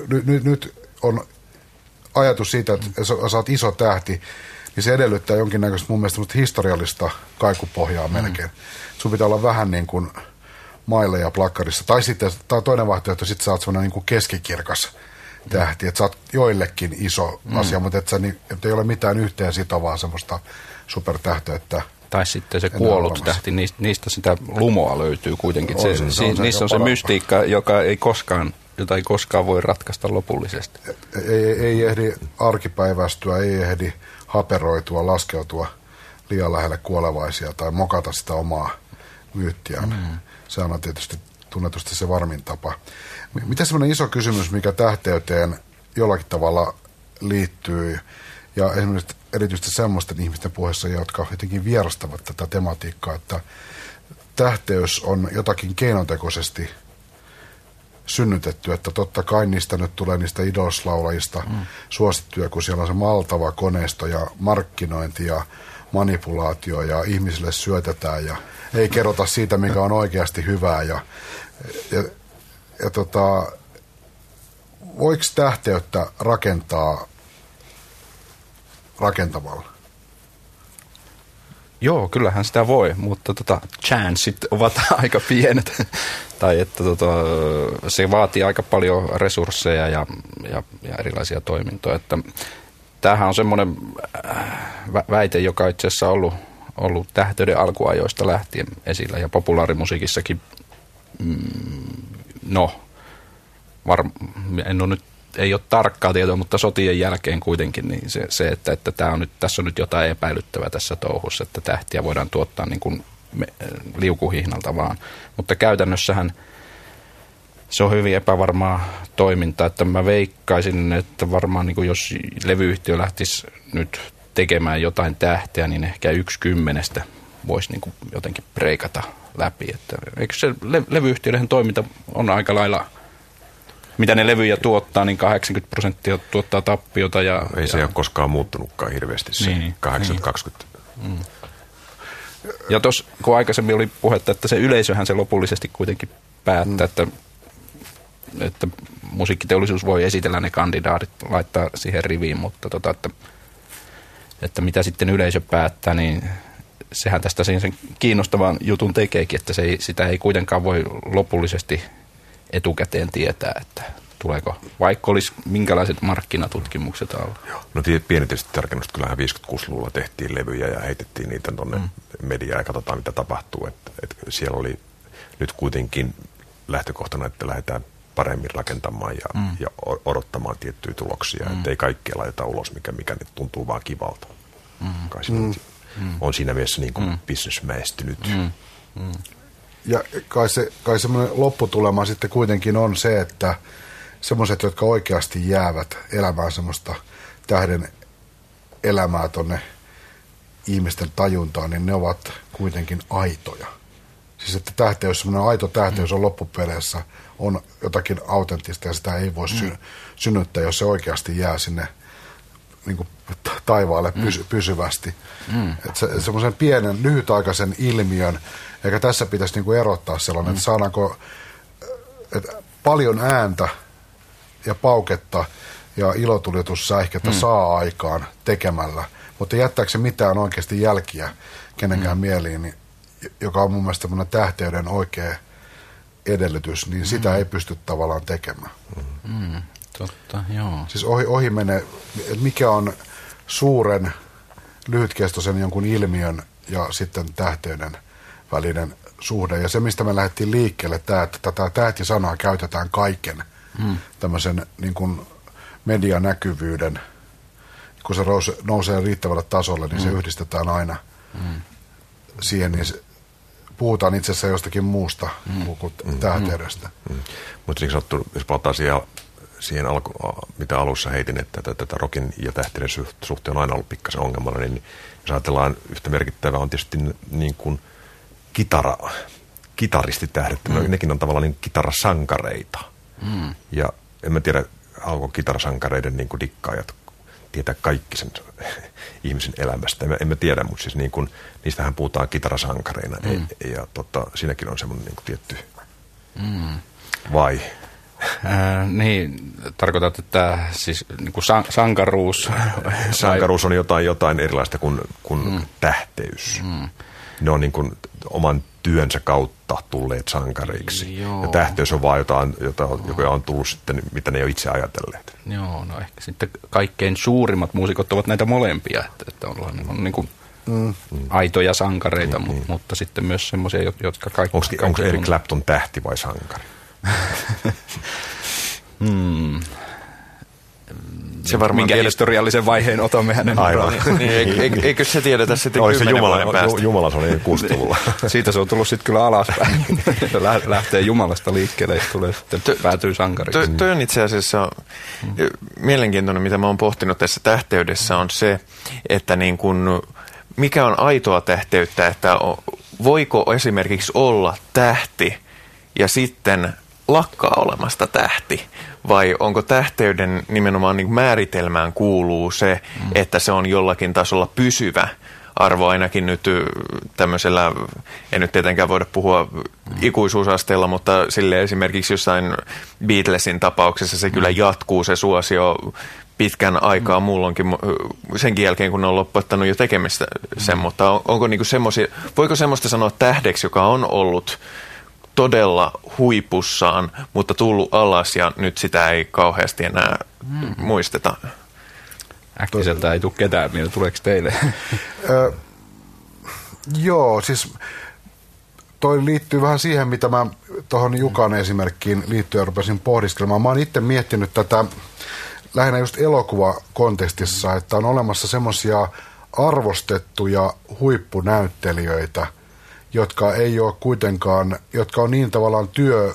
nyt, nyt, nyt on ajatus siitä, että sä oot iso tähti, niin se edellyttää jonkinnäköistä mun mielestä historiallista kaikupohjaa mm. melkein sun pitää olla vähän niin kuin ja plakkarissa. Tai sitten tai toinen vaihtoehto, sitten sä oot semmoinen niin kuin keskikirkas tähti, että sä oot joillekin iso mm. asia, mutta et sä, niin, et ei ole mitään yhteen sitovaa semmoista supertähteyttä. Tai sitten se kuollut tähti, niistä, niistä sitä lumoa löytyy kuitenkin. On, se, se, se, on se, niissä on se mystiikka, joka ei koskaan, jota ei koskaan voi ratkaista lopullisesti. Ei, ei, ei ehdi arkipäivästyä, ei ehdi haperoitua, laskeutua liian lähelle kuolevaisia tai mokata sitä omaa myyttiä. Mm. Se on tietysti tunnetusti se varmin tapa. Mitä semmoinen iso kysymys, mikä tähteyteen jollakin tavalla liittyy, ja esimerkiksi erityisesti semmoisten ihmisten puheessa, jotka jotenkin vierastavat tätä tematiikkaa, että tähteys on jotakin keinotekoisesti synnytetty, että totta kai niistä nyt tulee niistä idoslaulajista mm. suosittuja, kun siellä on se maltava koneisto ja markkinointi ja manipulaatio ja ihmisille syötetään ja ei kerrota siitä, mikä on oikeasti hyvää. Ja, ja, ja tota, voiko tähteyttä rakentaa rakentamalla? Joo, kyllähän sitä voi, mutta tota, chanceit ovat aika pienet. tai että tota, se vaatii aika paljon resursseja ja, ja, ja erilaisia toimintoja. Että, tämähän on semmoinen äh, väite, joka itse asiassa on ollut ollut tähteyden alkuajoista lähtien esillä ja populaarimusiikissakin, mm, no, var, en ole nyt, ei ole tarkkaa tietoa, mutta sotien jälkeen kuitenkin niin se, se että, että tämä on nyt, tässä on nyt jotain epäilyttävää tässä touhussa, että tähtiä voidaan tuottaa niin kuin me, liukuhihnalta vaan. Mutta käytännössähän se on hyvin epävarmaa toimintaa, että mä veikkaisin, että varmaan niin kuin jos levyyhtiö lähtisi nyt tekemään jotain tähteä, niin ehkä yksi kymmenestä voisi niin kuin jotenkin preikata läpi. Että, eikö se le- levyyhtiöiden toiminta on aika lailla, mitä ne levyjä tuottaa, niin 80 prosenttia tuottaa tappiota. Ja, Ei se ja, ole koskaan muuttunutkaan hirveästi se Niin, 80-20. ja tuossa, kun aikaisemmin oli puhetta, että se yleisöhän se lopullisesti kuitenkin päättää, mm. että, että musiikkiteollisuus voi esitellä ne kandidaatit, laittaa siihen riviin, mutta tota, että, että mitä sitten yleisö päättää, niin sehän tästä sen kiinnostavan jutun tekeekin, että se ei, sitä ei kuitenkaan voi lopullisesti etukäteen tietää, että tuleeko, vaikka olisi minkälaiset markkinatutkimukset alla. No tie- pieni tietysti tarkennus, kyllähän 56-luvulla tehtiin levyjä ja heitettiin niitä tuonne mm. mediaan ja katsotaan mitä tapahtuu. Et, et siellä oli nyt kuitenkin lähtökohtana, että lähdetään paremmin rakentamaan ja, mm. ja odottamaan tiettyjä tuloksia. Mm. Että ei kaikkea laiteta ulos, mikä, mikä nyt tuntuu vaan kivalta. Mm. Kai siinä mm. on siinä mielessä niin kuin mm. bisnesmäistynyt. Mm. Ja kai, se, kai semmoinen lopputulema sitten kuitenkin on se, että semmoiset, jotka oikeasti jäävät elämään semmoista tähden elämää tonne ihmisten tajuntaan, niin ne ovat kuitenkin aitoja. Siis että tähteys, semmoinen aito tähteys on loppupeleissä, on jotakin autenttista ja sitä ei voi sy- synnyttää, jos se oikeasti jää sinne niin kuin taivaalle pysy- pysyvästi. Mm. Että se, semmoisen pienen lyhytaikaisen ilmiön, eikä tässä pitäisi niin kuin erottaa sellainen, mm. että saadaanko että paljon ääntä ja pauketta ja ilotuljetussäihkettä mm. saa aikaan tekemällä, mutta jättääkö se mitään oikeasti jälkiä kenenkään mm. mieliin, niin, joka on mun mielestä tämmöinen tähteyden oikea edellytys, niin mm. sitä ei pysty tavallaan tekemään. Mm, totta, joo. Siis ohi, ohi menee, mikä on suuren, lyhytkestoisen jonkun ilmiön ja sitten tähteyden välinen suhde. Ja se, mistä me lähdettiin liikkeelle, tämä, että tätä tähtisanaa käytetään kaiken mm. tämmöisen niin kuin medianäkyvyyden, kun se nousee, nousee riittävälle tasolle, niin mm. se yhdistetään aina mm. siihen, niin se, puhutaan itse asiassa jostakin muusta mm. kuin tähteydestä. Mm. Mutta niin sanottu, jos palataan siihen, siihen alku, mitä alussa heitin, että tätä, tätä rokin ja tähteiden suhteen on aina ollut pikkasen ongelmallinen, niin jos ajatellaan yhtä merkittävää on tietysti niin kuin kitara, kitaristitähdet, mm. nekin on tavallaan niin kitarasankareita. Mm. Ja en mä tiedä, alko kitarasankareiden niin kuin dikkaajat tietää kaikki sen ihmisen elämästä. En, en mä tiedä, mutta siis niin kuin, niistähän puhutaan kitarasankareina. Mm. Ja, ja tota, siinäkin on semmoinen niin tietty mm. vai. Ää, niin, tarkoitat, että siis niin kuin san- sankaruus... Sankaruus on jotain, jotain erilaista kuin, kuin mm. tähteys. Mm. Ne on niin kuin oman työnsä kautta tulleet sankariksi. Joo. Ja tähteys on vaan jotain, jota, joka on tullut sitten, mitä ne ei ole itse ajatelleet. Joo, no ehkä sitten kaikkein suurimmat muusikot ovat näitä molempia, että, että on, on niin kuin mm. aitoja sankareita, niin, niin. mutta sitten myös semmoisia, jotka kaikki... Onko, kaikki onko Eric Clapton tähti vai sankari? hmm. Se varmaan Minkä tiedät... historiallisen vaiheen otamme hänen Aivan. niin, eikö, eikö se tiedetä sitten Oli se Jumala, päästä? Jumala se oli 60-luvulla. Siitä se on tullut sitten kyllä alaspäin. Lähtee Jumalasta liikkeelle ja tulee sitten, Tö, päätyy sankariksi. Toi, toi on itse asiassa hmm. mielenkiintoinen, mitä mä oon pohtinut tässä tähteydessä, on se, että niin kun, mikä on aitoa tähteyttä, että voiko esimerkiksi olla tähti ja sitten lakkaa olemasta tähti? Vai onko tähteyden nimenomaan niin määritelmään kuuluu se, mm. että se on jollakin tasolla pysyvä arvo ainakin nyt tämmöisellä, en nyt tietenkään voida puhua mm. ikuisuusasteella, mutta sille esimerkiksi jossain Beatlesin tapauksessa se kyllä jatkuu se suosio pitkän aikaa mm. mullonkin senkin jälkeen, kun ne on lopettanut jo tekemistä sen, mm. mutta on, onko niinku semmoisia, voiko semmoista sanoa tähdeksi, joka on ollut todella huipussaan, mutta tullut alas ja nyt sitä ei kauheasti enää hmm. muisteta. Äkkiseltä ei tule ketään mieleen. Tuleeko teille? Ö, joo, siis toi liittyy vähän siihen, mitä mä tuohon Jukan esimerkkiin liittyen rupesin pohdiskelemaan. Mä oon itse miettinyt tätä lähinnä just elokuvakontekstissa, että on olemassa semmoisia arvostettuja huippunäyttelijöitä – jotka ei ole kuitenkaan, jotka on niin tavallaan työ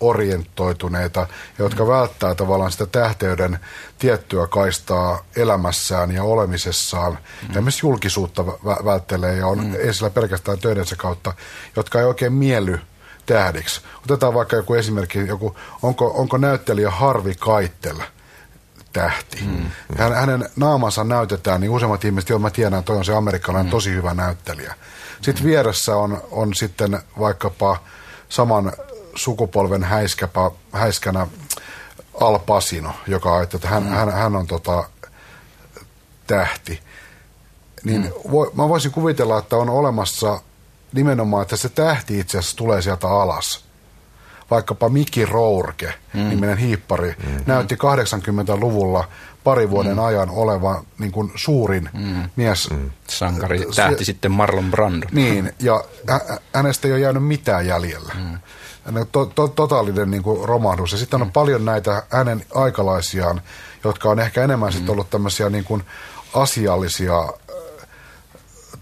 orientoituneita, jotka välttää tavallaan sitä tähteyden tiettyä kaistaa elämässään ja olemisessaan. Mm. Ja myös julkisuutta vä- välttelee ja on mm. esillä pelkästään töidensä kautta, jotka ei oikein mielly tähdiksi. Otetaan vaikka joku esimerkki, joku, onko, onko näyttelijä Harvi Kaittel tähti. Mm. Hän, hänen naamansa näytetään, niin useimmat ihmiset, joo mä tiedän, toi on se amerikkalainen mm. tosi hyvä näyttelijä. Sitten vieressä on, on sitten vaikkapa saman sukupolven häiskäpä, häiskänä Al Pacino, joka että hän, mm. hän, hän on tota, tähti. Niin mm. vo, mä voisin kuvitella, että on olemassa nimenomaan, että se tähti itse asiassa tulee sieltä alas. Vaikkapa Miki Rourke, mm. niminen hiippari, mm. näytti 80-luvulla pari vuoden mm. ajan olevan niin kuin suurin mm. mies. Mm. Sankari tähti se, sitten Marlon Brando. Niin, ja hänestä ei ole jäänyt mitään jäljellä. Mm. To, to, totaalinen niin kuin romahdus. Ja sitten mm. on paljon näitä hänen aikalaisiaan, jotka on ehkä enemmän mm. sitten ollut tämmöisiä niin kuin asiallisia äh,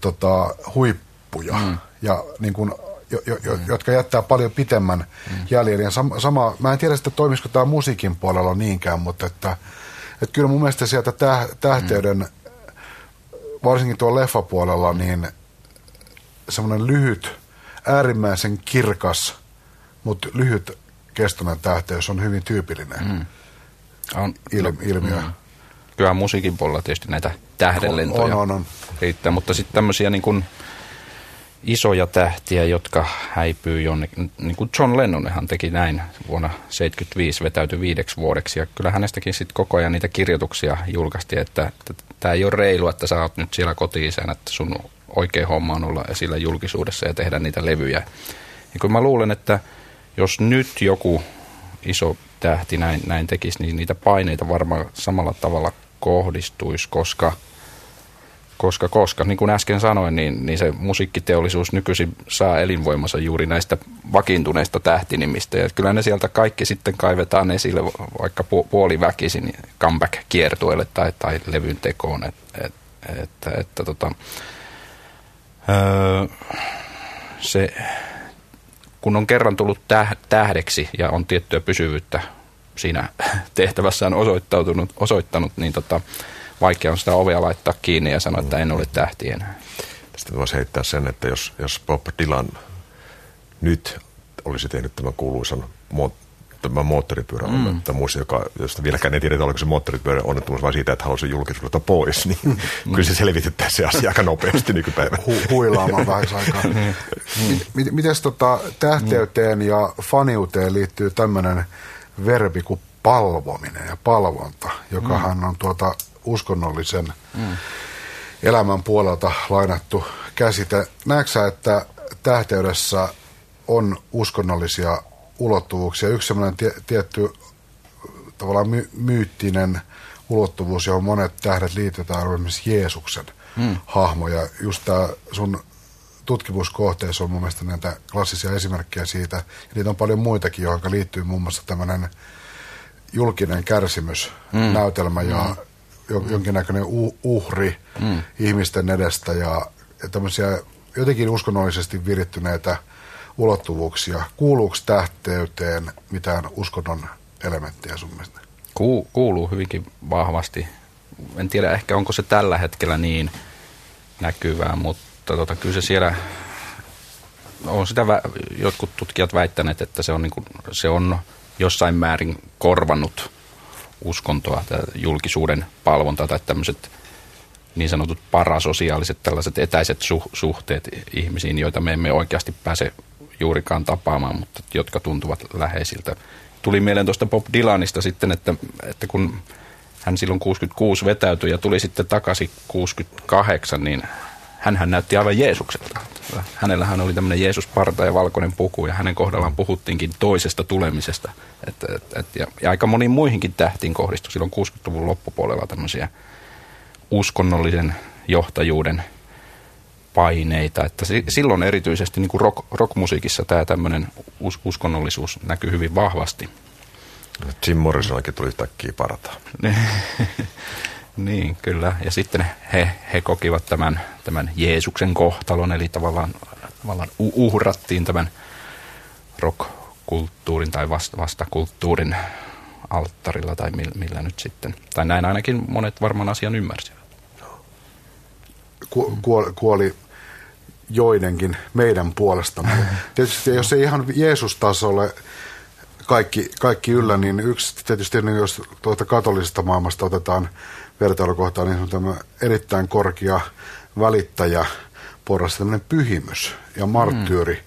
tota, huippuja. Mm. Ja niin kuin jo, jo, jo, mm. jotka jättää paljon pitemmän mm. jäljen. Ja sama, sama, mä en tiedä että toimisiko tämä musiikin puolella niinkään, mutta että, että kyllä mun mielestä sieltä täh, tähteyden, mm. varsinkin tuolla leffapuolella, niin semmoinen lyhyt, äärimmäisen kirkas, mutta lyhyt kestoinen tähteys on hyvin tyypillinen mm. on, il, no, ilmiö. Mm. Kyllä musiikin puolella tietysti näitä tähdenlentoja on, on, on. riittää, mutta sitten tämmöisiä niin kuin – isoja tähtiä, jotka häipyy jonnekin. Niin kuin John Lennonhan teki näin vuonna 1975, vetäytyi viideksi vuodeksi. Ja kyllä hänestäkin sitten koko ajan niitä kirjoituksia julkaistiin, että, tämä ei ole reilu, että sä oot nyt siellä koti että sun oikea homma on olla esillä julkisuudessa ja tehdä niitä levyjä. Ja kun mä luulen, että jos nyt joku iso tähti näin, näin tekisi, niin niitä paineita varmaan samalla tavalla kohdistuisi, koska – koska, koska niin kuin äsken sanoin, niin, niin se musiikkiteollisuus nykyisin saa elinvoimansa juuri näistä vakiintuneista tähtinimistä. Ja kyllä ne sieltä kaikki sitten kaivetaan esille vaikka puoliväkisin comeback-kiertueelle tai, tai levyn tekoon. Et, et, että, että tota, öö, se, kun on kerran tullut tähdeksi ja on tiettyä pysyvyyttä siinä tehtävässään osoittautunut, osoittanut, niin tota, vaikea on sitä ovea laittaa kiinni ja sanoa, että en ole tähti enää. Sitten voisi heittää sen, että jos, jos Bob Dylan nyt olisi tehnyt tämän kuuluisan tämä moottoripyörä mm. muista, joka, josta vieläkään ei tiedetä, oliko se moottoripyörä onnettomuus vai siitä, että halusi julkisuudelta pois, niin mm. kyllä se selvitettäisiin se asia aika nopeasti nykypäivänä. Hu- huilaamaan vähän aikaa. mm. Miten tota, tähteyteen ja faniuteen liittyy tämmöinen verbi kuin palvominen ja palvonta, joka mm. on tuota uskonnollisen mm. elämän puolelta lainattu käsite. Näetkö että tähteydessä on uskonnollisia ulottuvuuksia? Yksi sellainen tie, tietty tavallaan my, myyttinen ulottuvuus, johon monet tähdet liitetään, on esimerkiksi Jeesuksen mm. hahmo. Ja just tämä sun tutkimuskohteessa on mun mielestä näitä klassisia esimerkkejä siitä. Ja niitä on paljon muitakin, johon liittyy muun muassa tämmöinen julkinen kärsimys, mm. näytelmä ja mm jonkinnäköinen uhri mm. ihmisten edestä ja, ja tämmöisiä jotenkin uskonnollisesti virittyneitä ulottuvuuksia. Kuuluuko tähteyteen mitään uskonnon elementtiä sun mielestä? Ku, kuuluu hyvinkin vahvasti. En tiedä ehkä onko se tällä hetkellä niin näkyvää, mutta tota, kyllä se siellä on sitä vä- jotkut tutkijat väittäneet, että se on, niin kuin, se on jossain määrin korvannut uskontoa, julkisuuden palvonta tai tämmöiset niin sanotut parasosiaaliset tällaiset etäiset su- suhteet ihmisiin, joita me emme oikeasti pääse juurikaan tapaamaan, mutta jotka tuntuvat läheisiltä. Tuli mieleen tuosta Bob Dylanista sitten, että, että kun hän silloin 66 vetäytyi ja tuli sitten takaisin 68, niin hän näytti aivan Jeesukselta. Hänellähän oli tämmöinen Jeesus-parta ja valkoinen puku ja hänen kohdallaan puhuttiinkin toisesta tulemisesta. Et, et, et, ja, ja aika moniin muihinkin tähtiin kohdistui silloin 60-luvun loppupuolella tämmöisiä uskonnollisen johtajuuden paineita. Että silloin erityisesti niin kuin rock, rockmusiikissa tämä tämmöinen us, uskonnollisuus näkyy hyvin vahvasti. Jim Morrisonakin tuli yhtäkkiä parata. Niin, kyllä. Ja sitten he, he kokivat tämän, tämän Jeesuksen kohtalon, eli tavallaan, tavallaan uhrattiin tämän rock kulttuurin tai vasta, vastakulttuurin alttarilla tai millä, nyt sitten. Tai näin ainakin monet varmaan asian ymmärsivät. Ku, kuoli, kuoli joidenkin meidän puolestamme. Tietysti jos ei ihan Jeesus-tasolle kaikki, kaikki yllä, niin yksi tietysti, niin jos tuota katolisesta maailmasta otetaan vertailukohtaa, niin on tämä erittäin korkea välittäjä porras, tämmöinen pyhimys ja marttyyri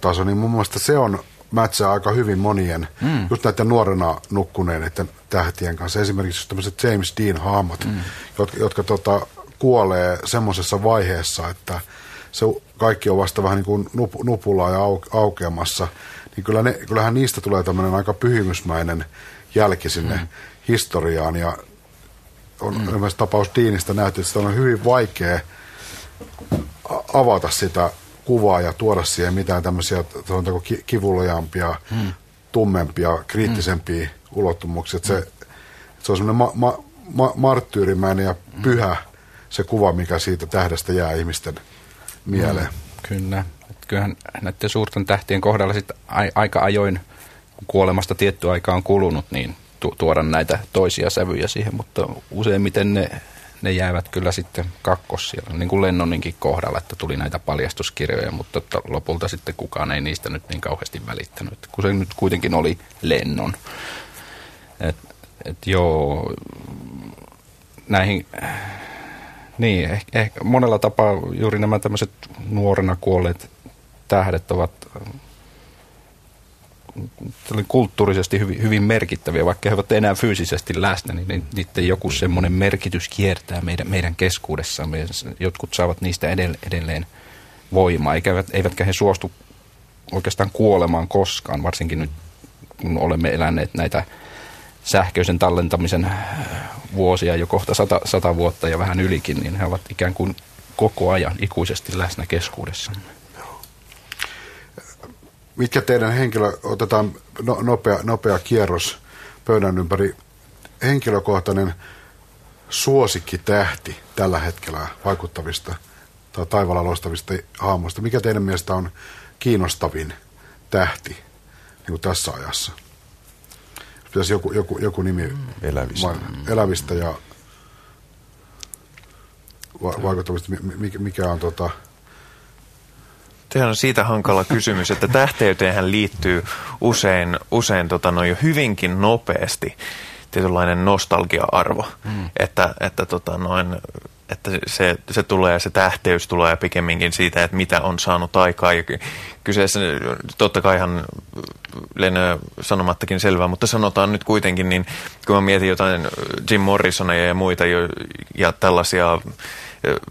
taso, niin mun mielestä se on mätsää aika hyvin monien, mm. just näiden nuorena nukkuneiden tähtien kanssa. Esimerkiksi tämmöiset James Dean-hahmot, mm. jotka, jotka tota, kuolee semmoisessa vaiheessa, että se kaikki on vasta vähän niin kuin nup, nupulaa ja au, aukeamassa, niin kyllä ne, kyllähän niistä tulee tämmöinen aika pyhimysmäinen jälki sinne mm. historiaan. Ja on mm. esimerkiksi tapaus Diinistä nähty, että on hyvin vaikea avata sitä kuvaa ja tuoda siihen mitään tämmöisiä kivulojampia, mm. tummempia, kriittisempiä mm. ulottumuksia. Se, se on semmoinen ma, ma, ma, marttyyrimäinen ja pyhä se kuva, mikä siitä tähdestä jää ihmisten mieleen. Mm, kyllä. Kyllähän näiden suurten tähtien kohdalla sit a- aika ajoin, kun kuolemasta tietty aika on kulunut, niin tu- tuoda näitä toisia sävyjä siihen, mutta useimmiten ne, ne jäävät kyllä sitten kakkos siellä, niin kuin Lennoninkin kohdalla, että tuli näitä paljastuskirjoja, mutta lopulta sitten kukaan ei niistä nyt niin kauheasti välittänyt, kun se nyt kuitenkin oli Lennon. Et, et joo, näihin niin, ehkä, ehkä monella tapaa juuri nämä tämmöiset nuorena kuolleet tähdet ovat kulttuurisesti hyvin, hyvin merkittäviä, vaikka he ovat enää fyysisesti läsnä, niin niiden joku semmoinen merkitys kiertää meidän, meidän keskuudessamme. Jotkut saavat niistä edelleen voimaa, eikä, eivätkä he suostu oikeastaan kuolemaan koskaan, varsinkin nyt kun olemme eläneet näitä sähköisen tallentamisen äh, vuosia jo kohta sata, sata vuotta ja vähän ylikin, niin he ovat ikään kuin koko ajan ikuisesti läsnä keskuudessamme. Mitkä teidän henkilö, otetaan no, nopea, nopea kierros pöydän ympäri, henkilökohtainen suosikkitähti tällä hetkellä vaikuttavista tai taivaalla loistavista haamoista. Mikä teidän mielestä on kiinnostavin tähti niin kuin tässä ajassa? pitäisi joku, joku, joku nimi elävistä, ma, elävistä ja va, vaikuttavista, mikä, mikä on tota... Tämä on siitä hankala kysymys, että tähteyteenhän liittyy usein, usein tota, no jo hyvinkin nopeasti tietynlainen nostalgia-arvo, mm. että, että tota, noin, että se, se tulee, se tähteys tulee pikemminkin siitä, että mitä on saanut aikaa. Ja kyseessä, totta kai ihan lienee sanomattakin selvää, mutta sanotaan nyt kuitenkin, niin kun mä mietin jotain Jim Morrisonia ja muita jo, ja tällaisia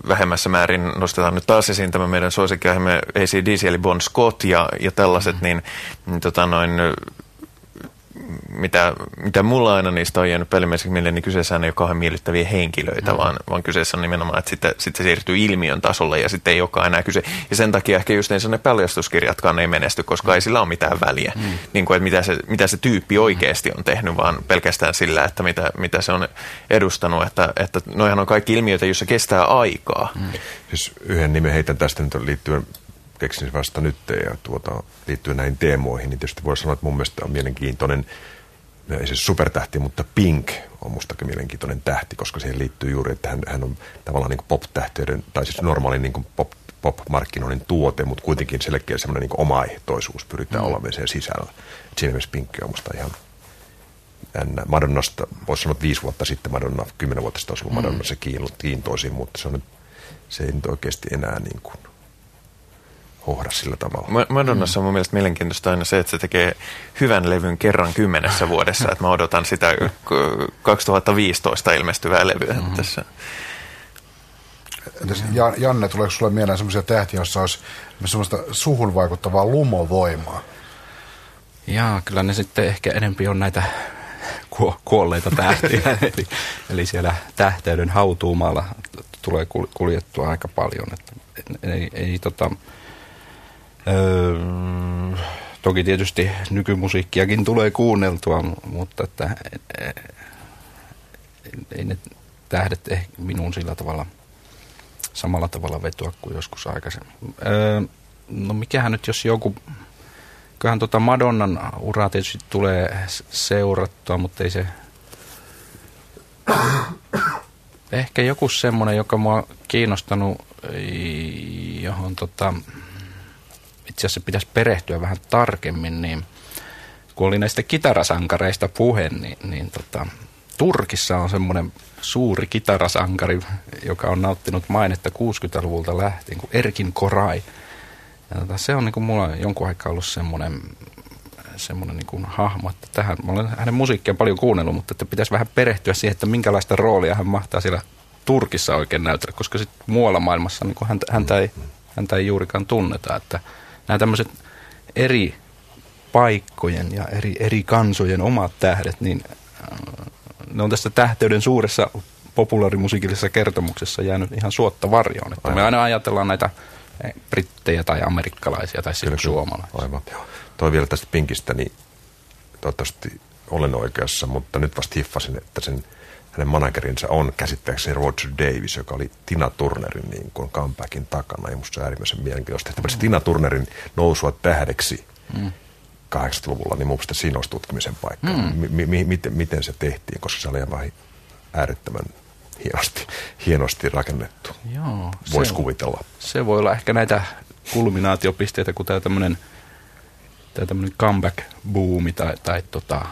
vähemmässä määrin nostetaan nyt taas esiin tämä meidän suosikkiaiheemme ACDC eli Bon Scott ja, ja tällaiset, mm. niin, niin tota noin, mitä, mitä mulla aina niistä on jäänyt päällimmäiseksi mieleen, niin kyseessä ei ole kauhean miellyttäviä henkilöitä, mm. vaan, vaan kyseessä on nimenomaan, että sitten, sitten se siirtyy ilmiön tasolle ja sitten ei olekaan enää kyse. Ja sen takia ehkä just ne paljastuskirjatkaan ei menesty, koska mm. ei sillä ole mitään väliä, mm. niin kuin, että mitä se, mitä se tyyppi oikeasti on tehnyt, vaan pelkästään sillä, että mitä, mitä se on edustanut. Että, että noihan on kaikki ilmiöitä, joissa kestää aikaa. Mm. Siis yhden nimen heitän tästä nyt liittyen keksin vasta nyt ja tuota, liittyen näihin teemoihin, niin tietysti voi sanoa, että mun mielestä on mielenkiintoinen ei se supertähti, mutta Pink on mustakin mielenkiintoinen tähti, koska siihen liittyy juuri, että hän, hän on tavallaan niin pop-tähteyden, tai siis normaali niin pop, pop-markkinoinnin tuote, mutta kuitenkin selkeä semmoinen niin omaehtoisuus pyritään mm. olemaan sen sisällä. Siinä mielessä Pink on musta ihan jännä. Madonnasta, voisi sanoa, että viisi vuotta sitten Madonna, kymmenen vuotta sitten olisi ollut Madonna mm. se kiintoisin, mutta se, on, se ei nyt oikeasti enää niin kuin hohda sillä tavalla. Madonnassa on mun mielestä mielenkiintoista aina se, että se tekee hyvän levyn kerran kymmenessä vuodessa. että mä odotan sitä 2015 ilmestyvää levyä mm-hmm. tässä. Entäs Janne, tuleeko sulle mieleen sellaisia tähtiä, joissa olisi sellaista suhun vaikuttavaa lumovoimaa? Jaa, kyllä ne sitten ehkä enempi on näitä kuolleita tähtiä. eli, eli siellä tähteyden hautuumalla tulee kuljettua aika paljon. Että ei, ei, tota, Öö, toki tietysti nykymusiikkiakin tulee kuunneltua, mutta että ei ne tähdet ehkä minuun sillä tavalla samalla tavalla vetoa kuin joskus aikaisemmin. Öö, no mikähän nyt, jos joku, kyllähän tota Madonnan uraa tietysti tulee seurattua, mutta ei se... Ehkä joku semmoinen, joka mua kiinnostanut, johon tota, itse asiassa pitäisi perehtyä vähän tarkemmin, niin kun oli näistä kitarasankareista puhe, niin, niin tota, Turkissa on semmoinen suuri kitarasankari, joka on nauttinut mainetta 60-luvulta lähtien, kuin Erkin Korai. Ja tota, se on niin kuin mulla jonkun aikaa ollut semmoinen, semmoinen niin kuin hahmo, että tähän, mä olen hänen musiikkia paljon kuunnellut, mutta että pitäisi vähän perehtyä siihen, että minkälaista roolia hän mahtaa siellä Turkissa oikein näytellä, koska sitten muualla maailmassa niin kuin häntä, häntä, ei, häntä ei juurikaan tunneta, että nämä tämmöiset eri paikkojen ja eri, eri kansojen omat tähdet, niin ne on tässä tähteyden suuressa populaarimusiikillisessa kertomuksessa jäänyt ihan suotta varjoon. Että me aina ajatellaan näitä eh, brittejä tai amerikkalaisia tai sitten suomalaisia. Aivan. Toi vielä tästä Pinkistä, niin toivottavasti olen oikeassa, mutta nyt vasta hiffasin, että sen hänen managerinsa on käsittääkseni Roger Davis, joka oli Tina Turnerin niin kuin comebackin takana. Ja musta se on äärimmäisen mielenkiintoista. Että mm. Tina Turnerin nousua tähdeksi mm. 80-luvulla, niin mun siinä olisi tutkimisen paikka. Mm. M- m- miten, miten se tehtiin, koska se oli aivan äärettömän hienosti, hienosti rakennettu. Joo, Voisi kuvitella. Se voi olla ehkä näitä kulminaatiopisteitä, kun tämä tämmöinen comeback-buumi tai, tai tota,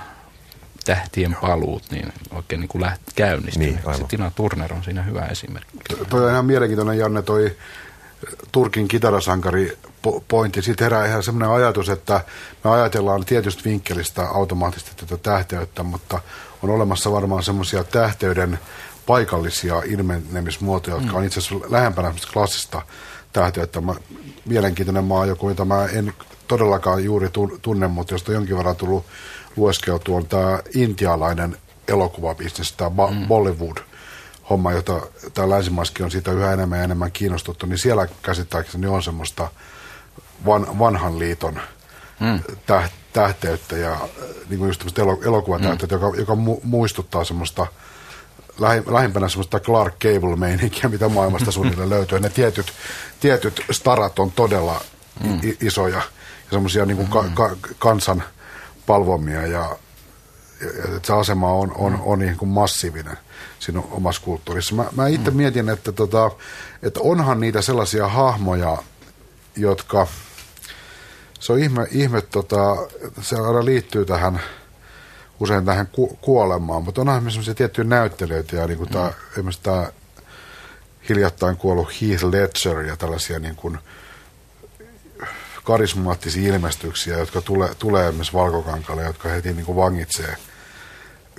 tähtien paluut, niin oikein niin kuin läht, käynnistynyt. Niin, aivan. Tina Turner on siinä hyvä esimerkki. Toi on ihan mielenkiintoinen, Janne, toi Turkin kitarasankari pointti. Sitten herää ihan semmoinen ajatus, että me ajatellaan tietystä vinkkelistä automaattisesti tätä tähteyttä, mutta on olemassa varmaan semmoisia tähteyden paikallisia ilmenemismuotoja, jotka mm. on itse asiassa lähempänä klassista tähteyttä. Mä, mielenkiintoinen maa, joku, jota mä en todellakaan juuri tunne, mutta josta jonkin verran tullut lueskeltu, on tämä intialainen elokuvabisnes, tämä mm. Bollywood – homma, jota täällä länsimaiskin on siitä yhä enemmän ja enemmän kiinnostuttu, niin siellä käsittääkseni on semmoista van, vanhan liiton mm. täh, tähteyttä ja niin kuin just tämmöistä elokuvatähteyttä, mm. joka, joka mu, muistuttaa semmoista lähi, lähimpänä semmoista Clark Cable-meininkiä, mitä maailmasta suunnilleen löytyy. Ne tietyt, tietyt starat on todella mm. isoja ja semmoisia niin kuin ka, ka, kansan palvomia ja, ja, ja se asema on, on, on, on niin kuin massiivinen siinä omassa kulttuurissa. Mä, mä itse mm. mietin, että, tota, että onhan niitä sellaisia hahmoja, jotka, se on ihme, ihme tota, se aina liittyy tähän, usein tähän ku, kuolemaan, mutta onhan sellaisia tiettyjä näyttelijöitä, ja niin kuin mm. tämä, esimerkiksi tämä hiljattain kuollut Heath Ledger ja tällaisia niin kuin, karismaattisia ilmestyksiä, jotka tulee, tulee esimerkiksi valkokankalle, jotka heti niin kuin vangitsee –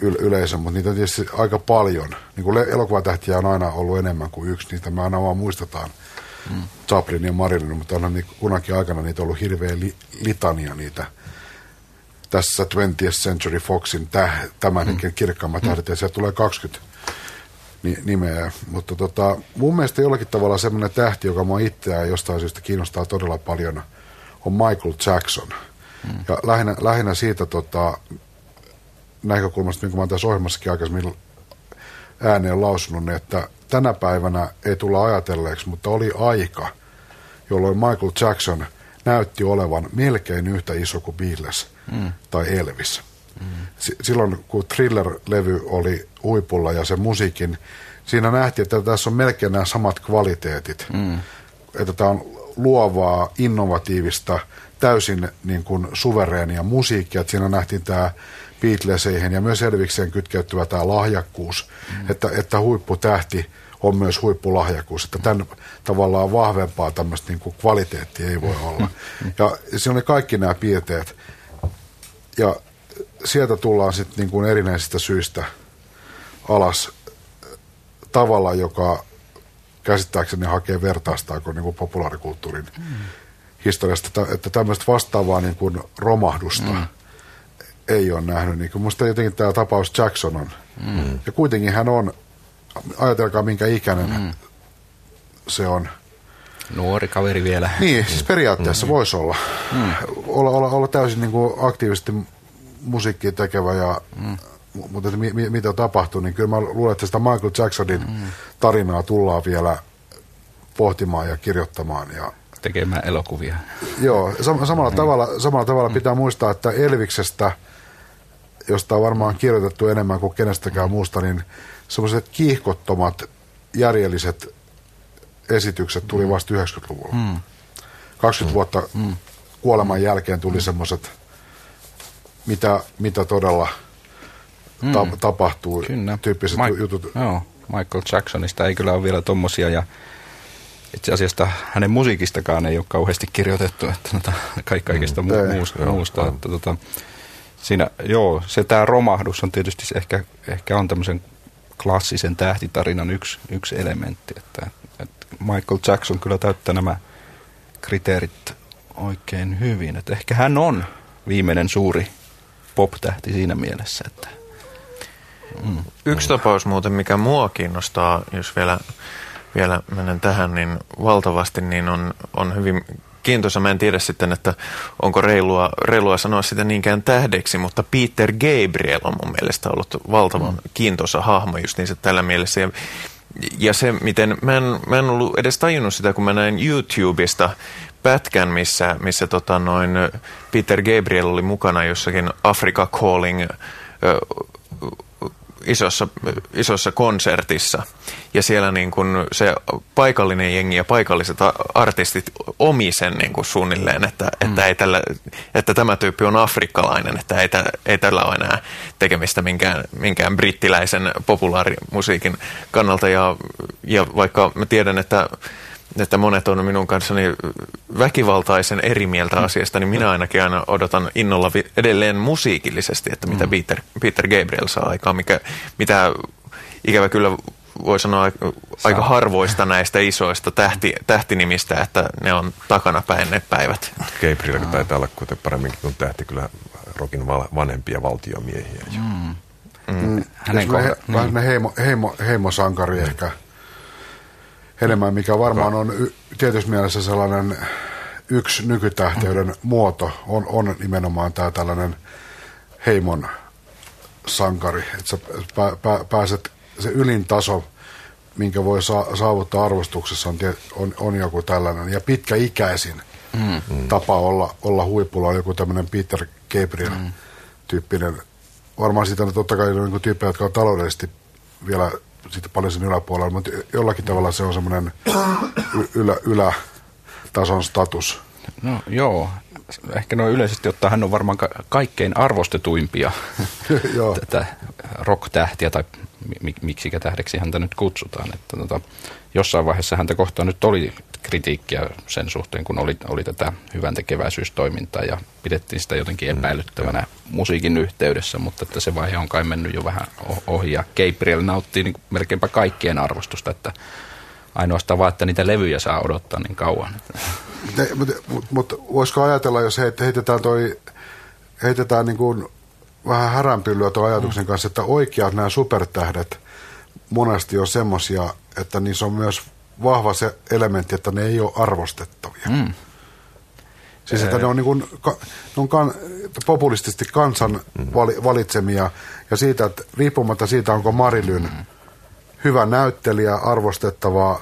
yle- yleisö, mutta niitä on tietysti aika paljon. Niin kuin elokuvatähtiä on aina ollut enemmän kuin yksi, niitä me aina vaan muistetaan. Mm. Chaplin ja Marilyn, mutta onhan niin, kunakin aikana niitä ollut hirveä li, litania niitä tässä 20th Century Foxin täh, tämän mm. kirkkaammat mm. tähdet, ja sieltä tulee 20 ni, nimeä. Mutta tota, mun mielestä jollakin tavalla semmoinen tähti, joka mua itseään jostain syystä kiinnostaa todella paljon, on Michael Jackson. Mm. Ja lähinnä, lähinnä siitä tota, näkökulmasta, niin kuin mä tässä ohjelmassakin aikaisemmin ääneen lausunut, niin että tänä päivänä ei tulla ajatelleeksi, mutta oli aika, jolloin Michael Jackson näytti olevan melkein yhtä iso kuin Beatles mm. tai Elvis. Mm. silloin kun Thriller-levy oli huipulla ja se musiikin, siinä nähtiin, että tässä on melkein nämä samat kvaliteetit. Mm. Että tämä on luovaa, innovatiivista, täysin niin kuin suvereenia musiikkia. Että siinä nähtiin tämä Beatleseihin ja myös Elvikseen kytkeytyvä tämä lahjakkuus, mm. että, että huipputähti on myös huippulahjakkuus, että tämän tavallaan vahvempaa tämmöistä niin kuin kvaliteettia ei voi olla. Ja siinä on kaikki nämä piirteet. Ja sieltä tullaan sitten niin kuin erinäisistä syistä alas tavalla, joka käsittääkseni hakee vertaistaako niin kuin populaarikulttuurin mm. historiasta, että tämmöistä vastaavaa niin kuin romahdusta mm ei ole nähnyt. Niin musta jotenkin tämä tapaus Jackson on. Mm. Ja kuitenkin hän on, ajatelkaa minkä ikäinen mm. se on. Nuori kaveri vielä. Niin, siis periaatteessa mm. voisi olla. Mm. Olla, olla. Olla täysin niin kuin aktiivisesti musiikkia tekevä ja mm. Mutta että mi, mi, mitä tapahtuu, niin kyllä mä luulen, että sitä Michael Jacksonin mm. tarinaa tullaan vielä pohtimaan ja kirjoittamaan ja tekemään elokuvia. Joo, sam- samalla, mm. tavalla, samalla tavalla pitää muistaa, että Elviksestä, josta on varmaan kirjoitettu enemmän kuin kenestäkään muusta, niin semmoiset kiihkottomat, järjelliset esitykset tuli vasta 90-luvulla. Mm. 20 mm. vuotta mm. kuoleman jälkeen tuli semmoiset, mitä, mitä todella mm. ta- tapahtuu, Kyllä. tyyppiset Mike, jutut. Joo, Michael Jacksonista ei kyllä ole vielä tommosia ja itse asiassa hänen musiikistakaan ei ole kauheasti kirjoitettu, että tota, kaikista mm, mu- muusta. Joo, muusta että, tota, siinä, joo, se tämä romahdus on tietysti ehkä, ehkä on tämmöisen klassisen tähtitarinan yksi, yksi elementti, että, että Michael Jackson kyllä täyttää nämä kriteerit oikein hyvin, että ehkä hän on viimeinen suuri pop-tähti siinä mielessä, että mm. Yksi tapaus muuten, mikä mua kiinnostaa, jos vielä, vielä menen tähän, niin valtavasti, niin on, on hyvin kiintoisa. Mä en tiedä sitten, että onko reilua, reilua sanoa sitä niinkään tähdeksi, mutta Peter Gabriel on mun mielestä ollut valtavan mm. kiintoisa hahmo just niin tällä mielessä. Ja, ja se, miten, mä en, mä en ollut edes tajunnut sitä, kun mä näin YouTubesta pätkän, missä, missä tota noin Peter Gabriel oli mukana jossakin Africa Calling isossa, isossa konsertissa. Ja siellä niin kun se paikallinen jengi ja paikalliset artistit omi sen niin kuin suunnilleen, että, mm. että, ei tällä, että tämä tyyppi on afrikkalainen, että ei, ei tällä ole enää tekemistä minkään, minkään brittiläisen populaarimusiikin kannalta. Ja, ja vaikka mä tiedän, että että monet on minun kanssani väkivaltaisen eri mieltä mm. asiasta, niin minä ainakin aina odotan innolla edelleen musiikillisesti, että mitä mm. Peter, Peter Gabriel saa aikaan, mikä, mitä ikävä kyllä voi sanoa aika harvoista näistä isoista tähti, tähtinimistä, että ne on takana päin ne päivät. Gabriel mm. taitaa olla kuten paremminkin kuin tähti, kyllä rokin vanhempia valtiomiehiä. Mm. Mm. Hänen kohdalla. Vähän mm. heimo, heimo, heimosankari ehkä enemmän, mikä varmaan on tietyssä mielessä sellainen yksi nykytähteyden muoto, on, on nimenomaan tämä tällainen heimon sankari, että sä pä, pä, pääset, se ylin taso, minkä voi sa, saavuttaa arvostuksessa, on, on, on joku tällainen, ja pitkäikäisin mm. tapa olla, olla huipulla on joku tämmöinen Peter Gabriel-tyyppinen, mm. varmaan siitä on totta kai niin tyyppejä, jotka on taloudellisesti vielä sitten paljon sen yläpuolella, mutta jollakin tavalla se on semmoinen ylä, ylätason status. No joo, ehkä noin yleisesti ottaen hän on varmaan ka- kaikkein arvostetuimpia tätä rock-tähtiä tai miksikä tähdeksi häntä nyt kutsutaan. Että tota, jossain vaiheessa häntä kohtaan nyt oli kritiikkiä sen suhteen, kun oli, oli tätä hyvän tekeväisyystoimintaa ja pidettiin sitä jotenkin mm, epäilyttävänä mm, musiikin yhteydessä, mutta että se vaihe on kai mennyt jo vähän ohi ja Gabriel nauttii niin melkeinpä kaikkien arvostusta, että ainoastaan vaan, että niitä levyjä saa odottaa niin kauan. Mutta mut, mut, voisiko ajatella, jos heitetään toi, heitetään niin kuin vähän häränpyllyä tuon ajatuksen mm. kanssa, että oikeat nämä supertähdet monesti on semmoisia, että niissä on myös vahva se elementti, että ne ei ole arvostettavia. Mm. Siis että ne on, niin kuin, ne on kan, populistisesti kansan mm. valitsemia ja siitä, että riippumatta siitä, onko Marilyn mm. hyvä näyttelijä, arvostettava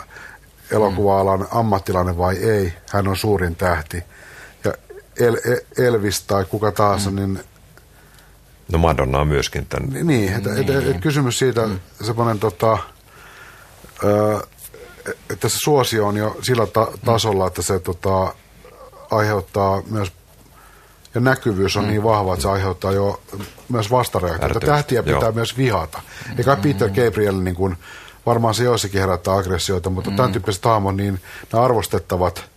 elokuva-alan mm. ammattilainen vai ei, hän on suurin tähti. Ja El, Elvis tai kuka tahansa, mm. niin... No Madonna on myöskin tämän. Niin, että, niin. että, että kysymys siitä, mm. semmoinen tota, ö, että se suosio on jo sillä ta- tasolla, että se tota, aiheuttaa myös, ja näkyvyys on mm. niin vahva, että se aiheuttaa jo myös vastareaktioita. Tähtiä pitää Joo. myös vihata. Eikä mm. Peter Gabriel niin kuin, varmaan se joissakin herättää aggressioita, mutta mm. tämän tyyppiset hahmot, niin ne arvostettavat –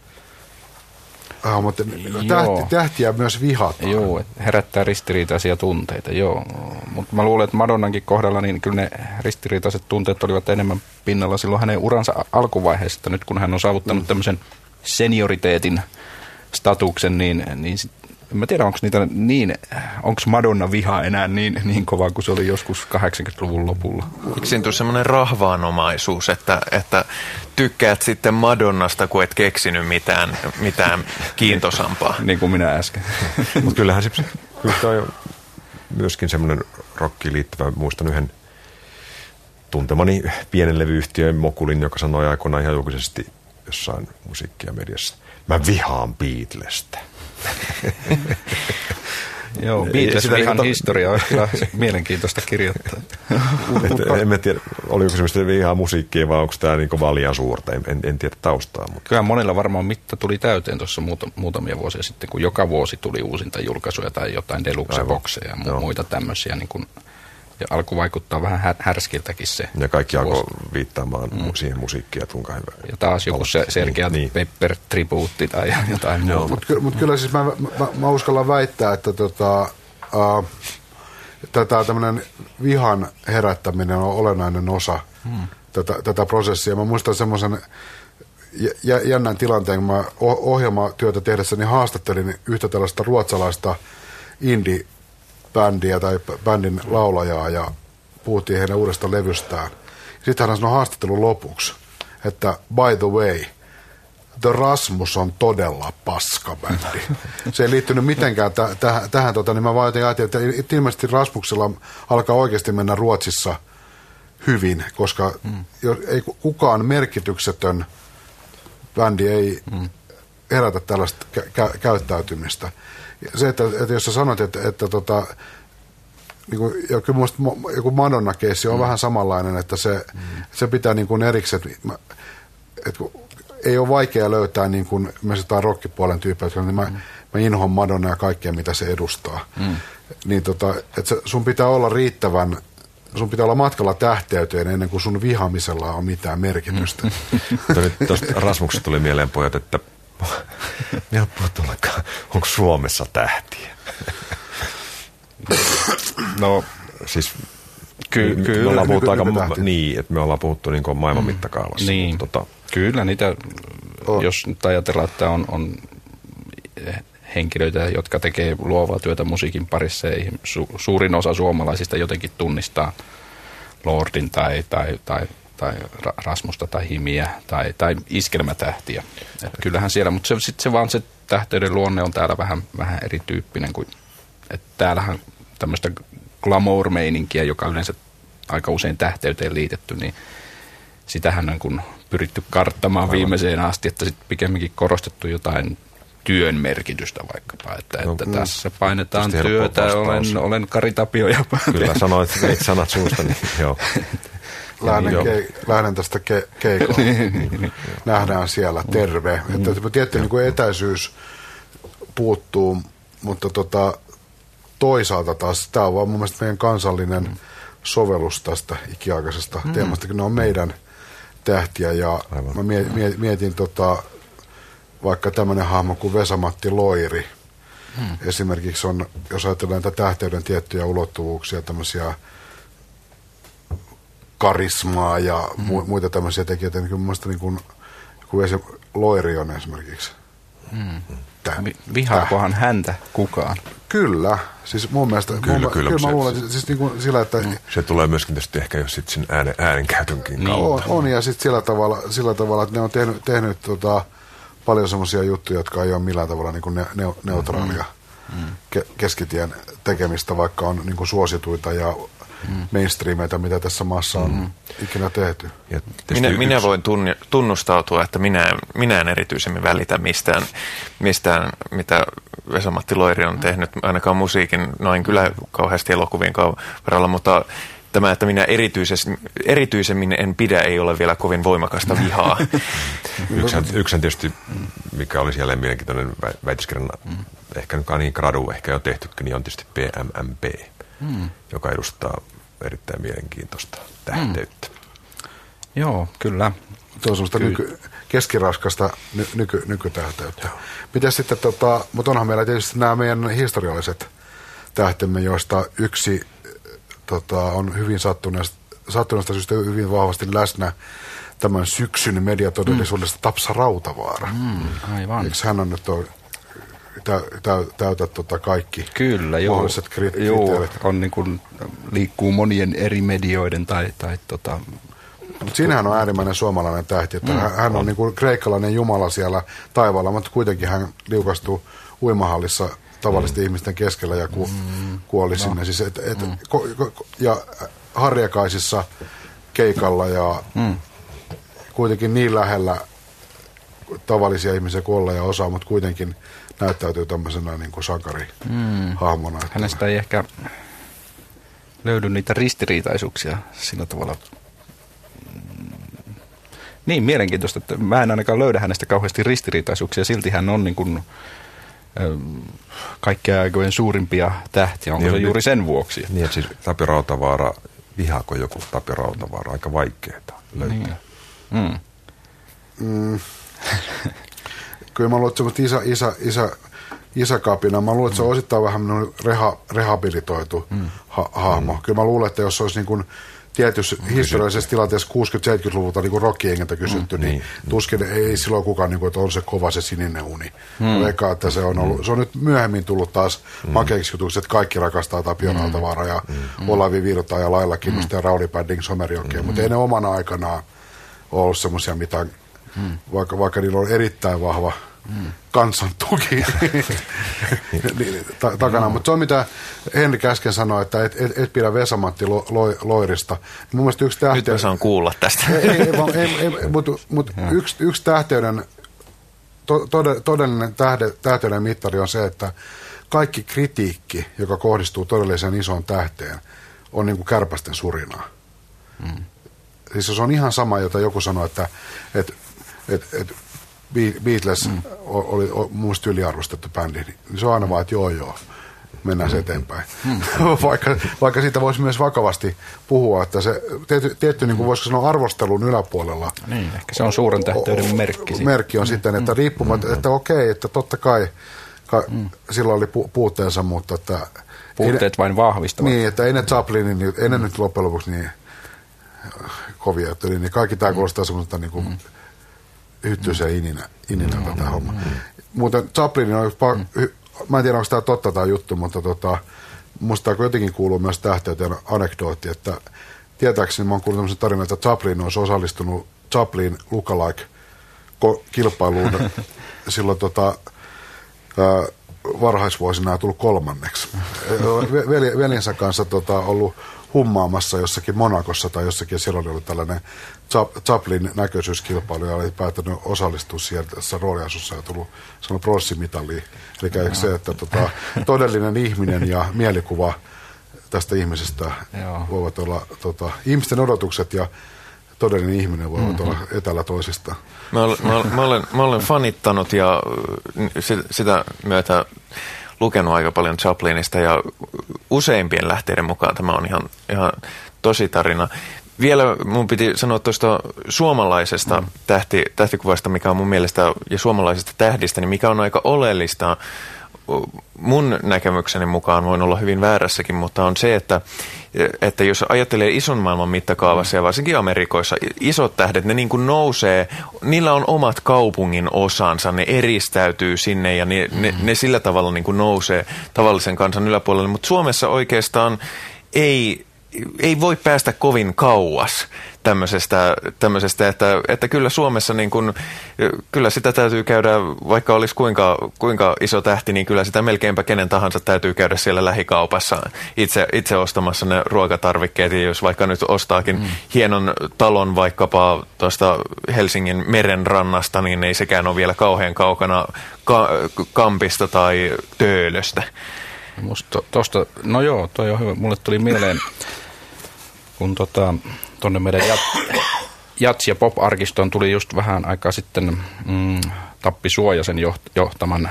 Ah, mutta tähti, tähtiä myös vihataan. Joo, herättää ristiriitaisia tunteita, joo. Mutta mä luulen, että Madonnankin kohdalla niin kyllä ne ristiriitaiset tunteet olivat enemmän pinnalla silloin hänen uransa alkuvaiheessa. Nyt kun hän on saavuttanut mm. tämmöisen senioriteetin statuksen, niin, niin en mä tiedä, onko niitä niin, onko Madonna viha enää niin, niin kova kuin se oli joskus 80-luvun lopulla? Eikö siinä tule semmoinen rahvaanomaisuus, että, että tykkäät sitten Madonnasta, kun et keksinyt mitään, mitään kiintosampaa? niin kuin minä äsken. Mutta kyllähän se, kyllä on myöskin semmoinen rockiin liittyvä, muistan yhden tuntemani pienen levyyhtiön Mokulin, joka sanoi aikoinaan ihan julkisesti jossain musiikkia mediassa. Mä vihaan Beatlesta. Joo, Ei- Beatles sitä vihan niinku- historia on kyllä mielenkiintoista kirjoittaa. Et, en mä tiedä, oliko että vihaa musiikkia vai onko tämä niin valian suurta. En, en, en tiedä taustaa, mutta Kyllä monilla varmaan mitta tuli täyteen tuossa muuta, muutamia vuosia sitten, kun joka vuosi tuli uusinta julkaisuja tai jotain deluxe-bokseja ja mu- muita tämmöisiä. Niin kun, ja alku vaikuttaa vähän hä- härskiltäkin se. ja kaikki alkoi viittaamaan mm. siihen musiikkiin, että kuinka hyvä. Ja taas joku se selkeä Niin, niin. Pepper-tribuutti tai jotain muuta. Mutta ky, mut kyllä siis mä, mä, mä uskallan väittää, että tota, uh, tätä tämmöinen vihan herättäminen on olennainen osa hmm. tätä, tätä prosessia. Mä muistan semmoisen jä- jännän tilanteen, kun mä ohjelmatyötä tehdessäni haastattelin yhtä tällaista ruotsalaista indie-bändiä tai bändin laulajaa ja puhuttiin heidän uudesta levystään. Sitten hän sanoi haastattelun lopuksi, että by the way, The Rasmus on todella paskabändi. Se ei liittynyt mitenkään tä- tähän, tähän tota, niin mä vaan jotenkin ajattelin, että ilmeisesti Rasmuksella alkaa oikeasti mennä Ruotsissa hyvin, koska mm. jos, ei ku- kukaan merkityksetön bändi ei mm. herätä tällaista kä- kä- käyttäytymistä. Se, että, että jos sä sanot, että, että tota, niin kuin, ja kyllä musta mo- joku Madonna-keissi on mm. vähän samanlainen, että se, mm. se pitää niin kuin erikseen, mä, että kun ei ole vaikea löytää niin kuin myös jotain rockipuolen tyyppejä, niin mä, mm. mä inhoan Madonna ja kaikkea, mitä se edustaa. Mm. Niin tota, että sun pitää olla riittävän, sun pitää olla matkalla tähteyteen ennen kuin sun vihamisella on mitään merkitystä. Mm. Tuosta Rasmuksesta tuli mieleen pojat, että me ei puhuttu ollenkaan, onko Suomessa tähtiä? No, Siis Ky- me, kyllä, me ollaan puhuttu aika, nykytähtiä. niin, että me ollaan puhuttu niin maailman mm. mittakaavassa. Niin, mutta Tota, kyllä niitä, On. jos nyt ajatellaan, että on, on henkilöitä, jotka tekee luovaa työtä musiikin parissa, ja su, suurin osa suomalaisista jotenkin tunnistaa Lordin tai, tai, tai, tai Ra- Rasmusta tai Himiä tai, tai iskelmätähtiä. Et kyllähän siellä, mutta se, sit se vaan se tähteyden luonne on täällä vähän, vähän erityyppinen kuin, että täällähän tämmöistä glamour-meininkiä, joka on yleensä aika usein tähteyteen liitetty, niin sitähän on kun pyritty karttamaan viimeiseen asti, että sitten pikemminkin korostettu jotain työn merkitystä vaikkapa, että, No, että mm. tässä painetaan työtä, olen, olen Kari Tapio ja kyllä sanoit, veit sanat suusta, niin joo. lähden, ke, lähden tästä ke, keikoon. Nähdään siellä, terve. Että se tietty niin kuin etäisyys puuttuu, mutta tota, toisaalta taas tämä on vaan mun mielestä meidän kansallinen sovellus tästä ikiaikaisesta mm. teemasta, kun ne on meidän tähtiä ja Aivan. mä mie- mie- mietin tota, vaikka tämmöinen hahmo kuin Vesamatti Loiri. Hmm. Esimerkiksi on, jos ajatellaan näitä tähteyden tiettyjä ulottuvuuksia, tämmöisiä karismaa ja mu- muita tämmöisiä tekijöitä, niin kyllä mun mielestä niin kuin, joku esim. Loiri on esimerkiksi. Tä- Vi- Vihaakohan häntä kukaan? Kyllä, siis mun mielestä, Kyllä, mun, kyllä, kyllä mä se- luulen, että siis niin kuin sillä, että mm. Se tulee myöskin tietysti ehkä jo sitten sen äänen, äänenkäytönkin Niin. on, kautta. on, ja sitten sillä tavalla, sillä tavalla, että ne on tehnyt, tehnyt tota, paljon semmoisia juttuja, jotka ei ole millään tavalla niin kuin ne, ne, neutraalia mm. ke, keskitien tekemistä, vaikka on niin kuin suosituita ja mm. mainstreameita, mitä tässä maassa on mm. ikinä tehty. Ja Minä, yksi- minä voin tunni, tunnustautua, että minä, en- minä en erityisemmin välitä mistään, mistään mitä Vesa-Matti Loiri on tehnyt, ainakaan musiikin, noin kyllä kauheasti elokuvien varrella, mutta tämä, että minä erityisemmin en pidä, ei ole vielä kovin voimakasta vihaa. Yksihän, yksihän tietysti, mikä oli siellä mielenkiintoinen vä- väitöskirjan, mm. ehkä nyt niin gradu ehkä jo tehtykin, niin on tietysti PMMP, mm. joka edustaa erittäin mielenkiintoista tähteyttä. Joo, kyllä. Se on semmoista nyky, keskiraskasta ny, nyky, nykytähteyttä. Miten sitten, tota, mutta onhan meillä tietysti nämä meidän historialliset tähtemme, joista yksi tota, on hyvin sattuneesta, sattuneesta syystä hyvin vahvasti läsnä tämän syksyn mediatodellisuudesta mm. Tapsa Rautavaara. Mm. Aivan. Eikö hän on nyt tä, täytä tota kaikki Kyllä, joo. mahdolliset kri- joo kriteerit? on niin kuin, liikkuu monien eri medioiden tai, tai tota, Mutta siinähän on äärimmäinen suomalainen tähti, että mm, hän on, niin kuin kreikkalainen jumala siellä taivaalla, mutta kuitenkin hän liukastuu uimahallissa tavallisten mm. ihmisten keskellä ja ku, mm. kuoli no. sinne. Siis et, et, mm. ko, ko, ja harjakaisissa keikalla ja mm. kuitenkin niin lähellä tavallisia ihmisiä kuolla ja osaa, mutta kuitenkin näyttäytyy tämmöisenä niin kuin sankarihahmona. Mm. Hänestä ei ehkä löydy niitä ristiriitaisuuksia sillä tavalla. Niin, mielenkiintoista, että mä en ainakaan löydä hänestä kauheasti ristiriitaisuuksia, silti hän on niin kuin, kaikkea aikojen suurimpia tähtiä. Onko niin, se juuri sen vuoksi? Niin, että siis Tapio Rautavaara, vihaako joku Tapio Rautavaara, aika vaikeaa löytää. Niin. Mm. Mm. Kyllä mä luulen, että isä, isä, isä, isäkapina, mä luulen, että se on osittain vähän reha, rehabilitoitu mm. ha, hahmo. Mm. Kyllä mä luulen, että jos se olisi niin kuin, tietyssä mm, historiallisessa tilanteessa 60-70-luvulta niin rockienkiltä kysytty, mm, niin, niin tuskin ei silloin kukaan, niin kuin, että on se kova se sininen uni. Mm. Eikä, että se on ollut, se on nyt myöhemmin tullut taas mm. makeiksi jutuksi, että kaikki rakastaa Tapio mm. Ja mm. Olavi Virta ja Lailla Kinnusta mm. ja Rauli Padding Somerjokia, mm. mutta ei ne omana aikanaan ollut semmoisia mitään, mm. vaikka, vaikka niillä on erittäin vahva mm. kansan tuki ta- takana. Mm. Mutta se on mitä Henrik äsken sanoi, että et, et, et pidä Vesamatti lo, lo, Loirista. Mun mielestä yksi tähte... Nyt mä saan kuulla tästä. ei, ei, ei, ei, mutta mut yksi, yksi tähteyden, to, todellinen tähde, tähteyden mittari on se, että kaikki kritiikki, joka kohdistuu todelliseen isoon tähteen, on niin kuin kärpästen surinaa. Mm. Siis se on ihan sama, jota joku sanoi, että et, et, et Beatles mm. oli, oli muista yliarvostettu bändi, niin se on aina vaan, että joo joo, mennään se eteenpäin. Mm. vaikka, vaikka siitä voisi myös vakavasti puhua, että se tietty, tietty niin kuin voisiko sanoa arvostelun yläpuolella. Niin, ehkä se on suuren tähteyden merkki. Merkki on mm. sitten, että mm. riippumatta, mm. että okei, että totta kai ka, mm. silloin oli pu- puutteensa, mutta että... Puutteet ei, vain vahvistavat. Niin, että ei ne Chaplinin, ei ne mm. nyt loppujen lopuksi niin kovia, että niin kaikki tämä kuulostaa semmoista niin kuin, mm hyttys ja ininä, ininä mm, tätä hommaa. Mm. Muuten Chaplin on, mm. mä en tiedä onko tämä totta tämä juttu, mutta tota, musta kuitenkin kuuluu myös tähteyteen anekdootti, että tietääkseni mä oon kuullut tämmöisen tarinan, että Chaplin olisi osallistunut Chaplin lookalike kilpailuun silloin tota, ää, varhaisvuosina ja tullut kolmanneksi. Veljensä kanssa tota, ollut hummaamassa jossakin Monakossa tai jossakin, siellä oli ollut tällainen Chaplin näköisyyskilpailu ja oli päättänyt osallistua sieltä tässä rooliasussa ja tullut sanonut pronssimitaliin. Eli no. se, että tota, todellinen ihminen ja mielikuva tästä ihmisestä Joo. voivat olla, tota, ihmisten odotukset ja todellinen ihminen voivat mm-hmm. olla etäällä toisista. Mä olen, mä, olen, mä, olen, mä olen fanittanut ja sitä myötä lukenut aika paljon Chaplinista ja useimpien lähteiden mukaan tämä on ihan, ihan tosi tarina. Vielä mun piti sanoa tuosta suomalaisesta mm. tähti, tähtikuvasta, mikä on mun mielestä, ja suomalaisesta tähdistä, niin mikä on aika oleellista. Mun näkemykseni mukaan, voin olla hyvin väärässäkin, mutta on se, että, että jos ajattelee ison maailman mittakaavassa ja varsinkin Amerikoissa, isot tähdet, ne niin kuin nousee, niillä on omat kaupungin osansa, ne eristäytyy sinne ja ne, ne, ne sillä tavalla niin kuin nousee tavallisen kansan yläpuolelle, mutta Suomessa oikeastaan ei ei voi päästä kovin kauas tämmöisestä, tämmöisestä että, että kyllä Suomessa niin kun, kyllä sitä täytyy käydä, vaikka olisi kuinka, kuinka iso tähti, niin kyllä sitä melkeinpä kenen tahansa täytyy käydä siellä lähikaupassa itse, itse ostamassa ne ruokatarvikkeet. Ja jos vaikka nyt ostaakin mm. hienon talon vaikkapa tuosta Helsingin merenrannasta, niin ei sekään ole vielä kauhean kaukana ka- Kampista tai Töölöstä. Musta tosta, no joo, toi on hyvä. Mulle tuli mieleen kun tota, tuonne meidän jat, Jats- ja Pop-arkistoon tuli just vähän aikaa sitten mm, Tappi Suojasen johtaman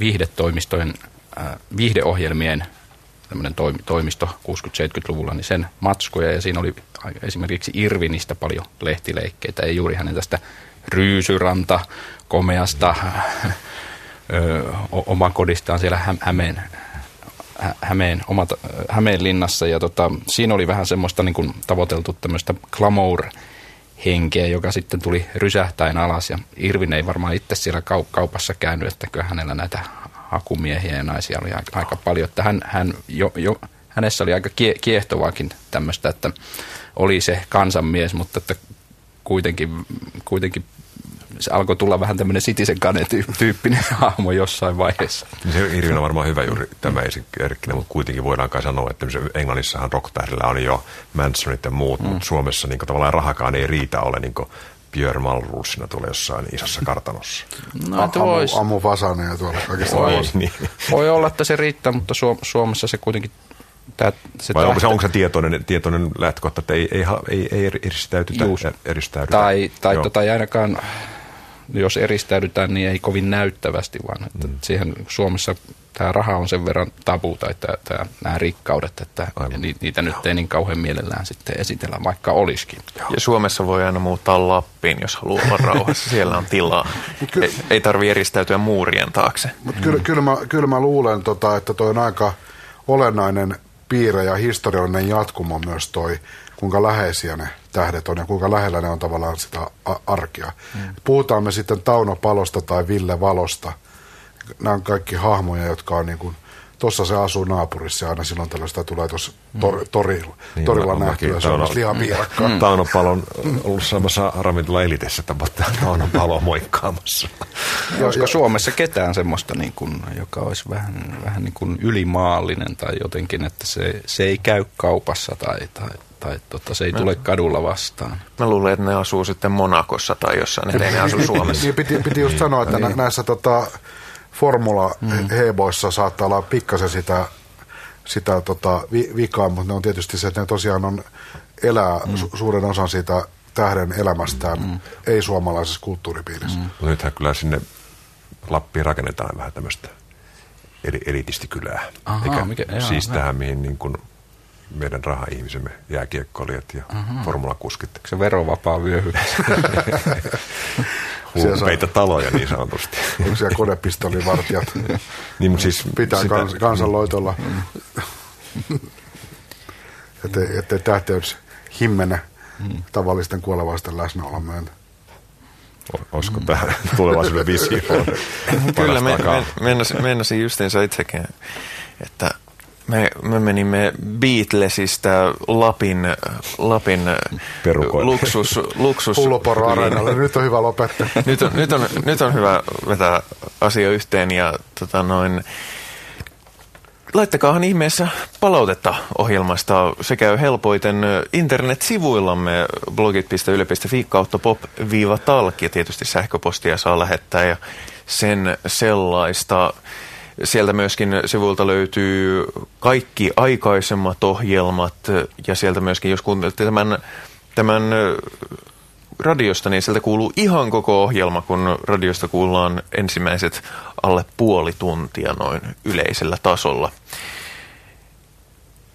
viihdetoimistojen, äh, viihdeohjelmien tämmöinen toimisto 60-70-luvulla, niin sen matskuja ja siinä oli esimerkiksi Irvinistä paljon lehtileikkeitä ja juuri hänen tästä Ryysyranta, komeasta ö, oman kodistaan siellä Hämeen Hämeen, omat, Hämeen linnassa ja tota, siinä oli vähän semmoista niin kuin tavoiteltu tämmöistä glamour henkeä, joka sitten tuli rysähtäen alas ja Irvin ei varmaan itse siellä kaupassa käynyt, että kyllä hänellä näitä hakumiehiä ja naisia oli aika, aika paljon, että hän, hän jo, jo, hänessä oli aika kiehtovaakin tämmöistä, että oli se kansanmies, mutta että kuitenkin, kuitenkin se alkoi tulla vähän tämmöinen Citizen Kane-tyyppinen hahmo jossain vaiheessa. Se Irvin on varmaan hyvä juuri tämä esimerkkinä, mutta kuitenkin voidaan kai sanoa, että Englannissahan rock on jo Mansonit ja muut, mm. mutta Suomessa niin tavallaan rahakaan ei riitä ole niin Björn Malruusina tuolla jossain isossa kartanossa. No, että ammu, vois, ammu fasaneja tuolla kaikista Voi. maailmassa. Niin. voi olla, että se riittää, mutta Suom- Suomessa se kuitenkin... Tää, se Vai onko se, onko se tietoinen, tietoinen lähtökohta, että ei, ei, ei, ei eristäytytä? Eristäydytä? Tai, tai, Joo. tota, ei ainakaan, jos eristäydytään, niin ei kovin näyttävästi, vaan että mm. siihen Suomessa tämä raha on sen verran tabu tai tää, tää, nämä rikkaudet, että Aivan. ni, niitä nyt ei niin kauhean mielellään sitten esitellä, vaikka olisikin. Ja Suomessa voi aina muuttaa Lappiin, jos haluaa olla rauhassa. Siellä on tilaa. Ei, ei tarvi eristäytyä muurien taakse. Mutta kyllä, kyllä, mä, kyllä mä luulen, tota, että toi on aika olennainen piirre ja historiallinen jatkumo myös toi, kuinka läheisiä ne tähdet on ja kuinka lähellä ne on tavallaan sitä arkea. Mm. Puhutaan me sitten Tauno Palosta tai Ville Valosta. Nämä on kaikki hahmoja, jotka on niin kuin, tuossa se asuu naapurissa ja aina silloin tällaista tulee tuossa tor, torilla, Niin, torilla mä- nähtyä. on myös lihapiirakka. Mm. Tauno Palo on ollut samassa ravintola elitessä tapahtuu Tauno Palo moikkaamassa. Ja- Olisiko ja- Suomessa ketään semmoista, niin kuin, joka olisi vähän, vähän niin kuin ylimaallinen tai jotenkin, että se, se ei käy kaupassa tai, tai, tai tota, se ei tule kadulla vastaan? Mä luulen, että ne asuu sitten Monakossa tai jossain, että ei ne asu Suomessa. Niin piti, piti just sanoa, että nä, näissä tota, formula-heboissa saattaa olla pikkasen sitä, sitä tota, vi, vikaa, mutta ne on tietysti se, että ne tosiaan on, elää su, suuren osan siitä tähden elämästään ei-suomalaisessa kulttuuripiirissä. Mutta nythän kyllä sinne Lappiin rakennetaan vähän tämmöistä eli, elitistikylää. Ahaa, Eikä mikä- jaa, siis hyvä. tähän, mihin niin kuin meidän raha-ihmisemme, jääkiekkoilijat ja formulakuskit Se verovapaa vyöhyke. Siellä saa- taloja niin sanotusti. Onko siellä konepistolivartijat niin, mutta siis pitää sitä- kans, kansanloitolla, ettei, ettei tähteys himmene tavallisten kuolevaisten läsnäolon myötä. Olisiko tämä tulevaisuuden visio? Kyllä, me, Parasta me, meinasin justiinsa itsekin, että me, me menimme Beatlesista Lapin, Lapin Perukoille. luksus, luksus Pulloporo areenalle, nyt on hyvä lopettaa. nyt, on, nyt, on, nyt on hyvä vetää asia yhteen ja tota noin, laittakaahan ihmeessä palautetta ohjelmasta. Se käy helpoiten internetsivuillamme blogit.yle.fi kautta pop-talk ja tietysti sähköpostia saa lähettää ja sen sellaista. Sieltä myöskin sivuilta löytyy kaikki aikaisemmat ohjelmat ja sieltä myöskin, jos kuuntelette tämän, tämän radiosta, niin sieltä kuuluu ihan koko ohjelma, kun radiosta kuullaan ensimmäiset alle puoli tuntia noin yleisellä tasolla.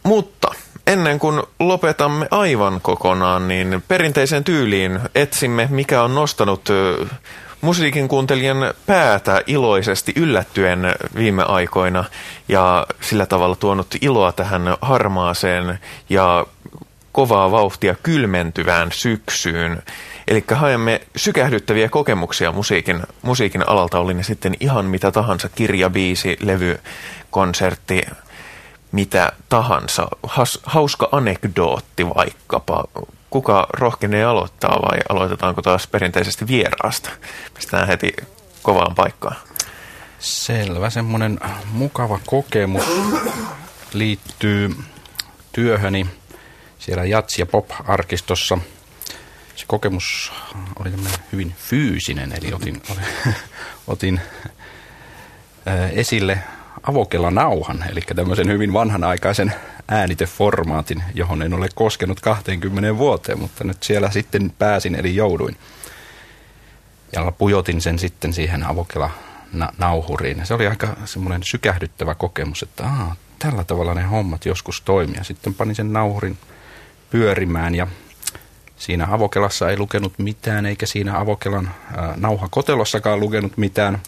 Mutta ennen kuin lopetamme aivan kokonaan, niin perinteiseen tyyliin etsimme, mikä on nostanut musiikin kuuntelijan päätä iloisesti yllättyen viime aikoina ja sillä tavalla tuonut iloa tähän harmaaseen ja kovaa vauhtia kylmentyvään syksyyn. Eli haemme sykähdyttäviä kokemuksia musiikin, musiikin alalta, oli ne sitten ihan mitä tahansa, kirja, biisi, levy, konsertti, mitä tahansa. Has, hauska anekdootti vaikkapa. Kuka rohkenee aloittaa vai aloitetaanko taas perinteisesti vieraasta? Pistetään heti kovaan paikkaan. Selvä, semmoinen mukava kokemus liittyy työhöni siellä Jats- ja Pop-arkistossa. Se kokemus oli hyvin fyysinen, eli otin, otin, esille avokelanauhan, eli tämmöisen hyvin vanhanaikaisen ääniteformaatin, johon en ole koskenut 20 vuoteen, mutta nyt siellä sitten pääsin, eli jouduin. Ja pujotin sen sitten siihen avokela nauhuriin. Se oli aika semmoinen sykähdyttävä kokemus, että aa, tällä tavalla ne hommat joskus toimia. Sitten panin sen nauhurin pyörimään ja siinä avokelassa ei lukenut mitään, eikä siinä avokelan ää, nauhakotelossakaan lukenut mitään.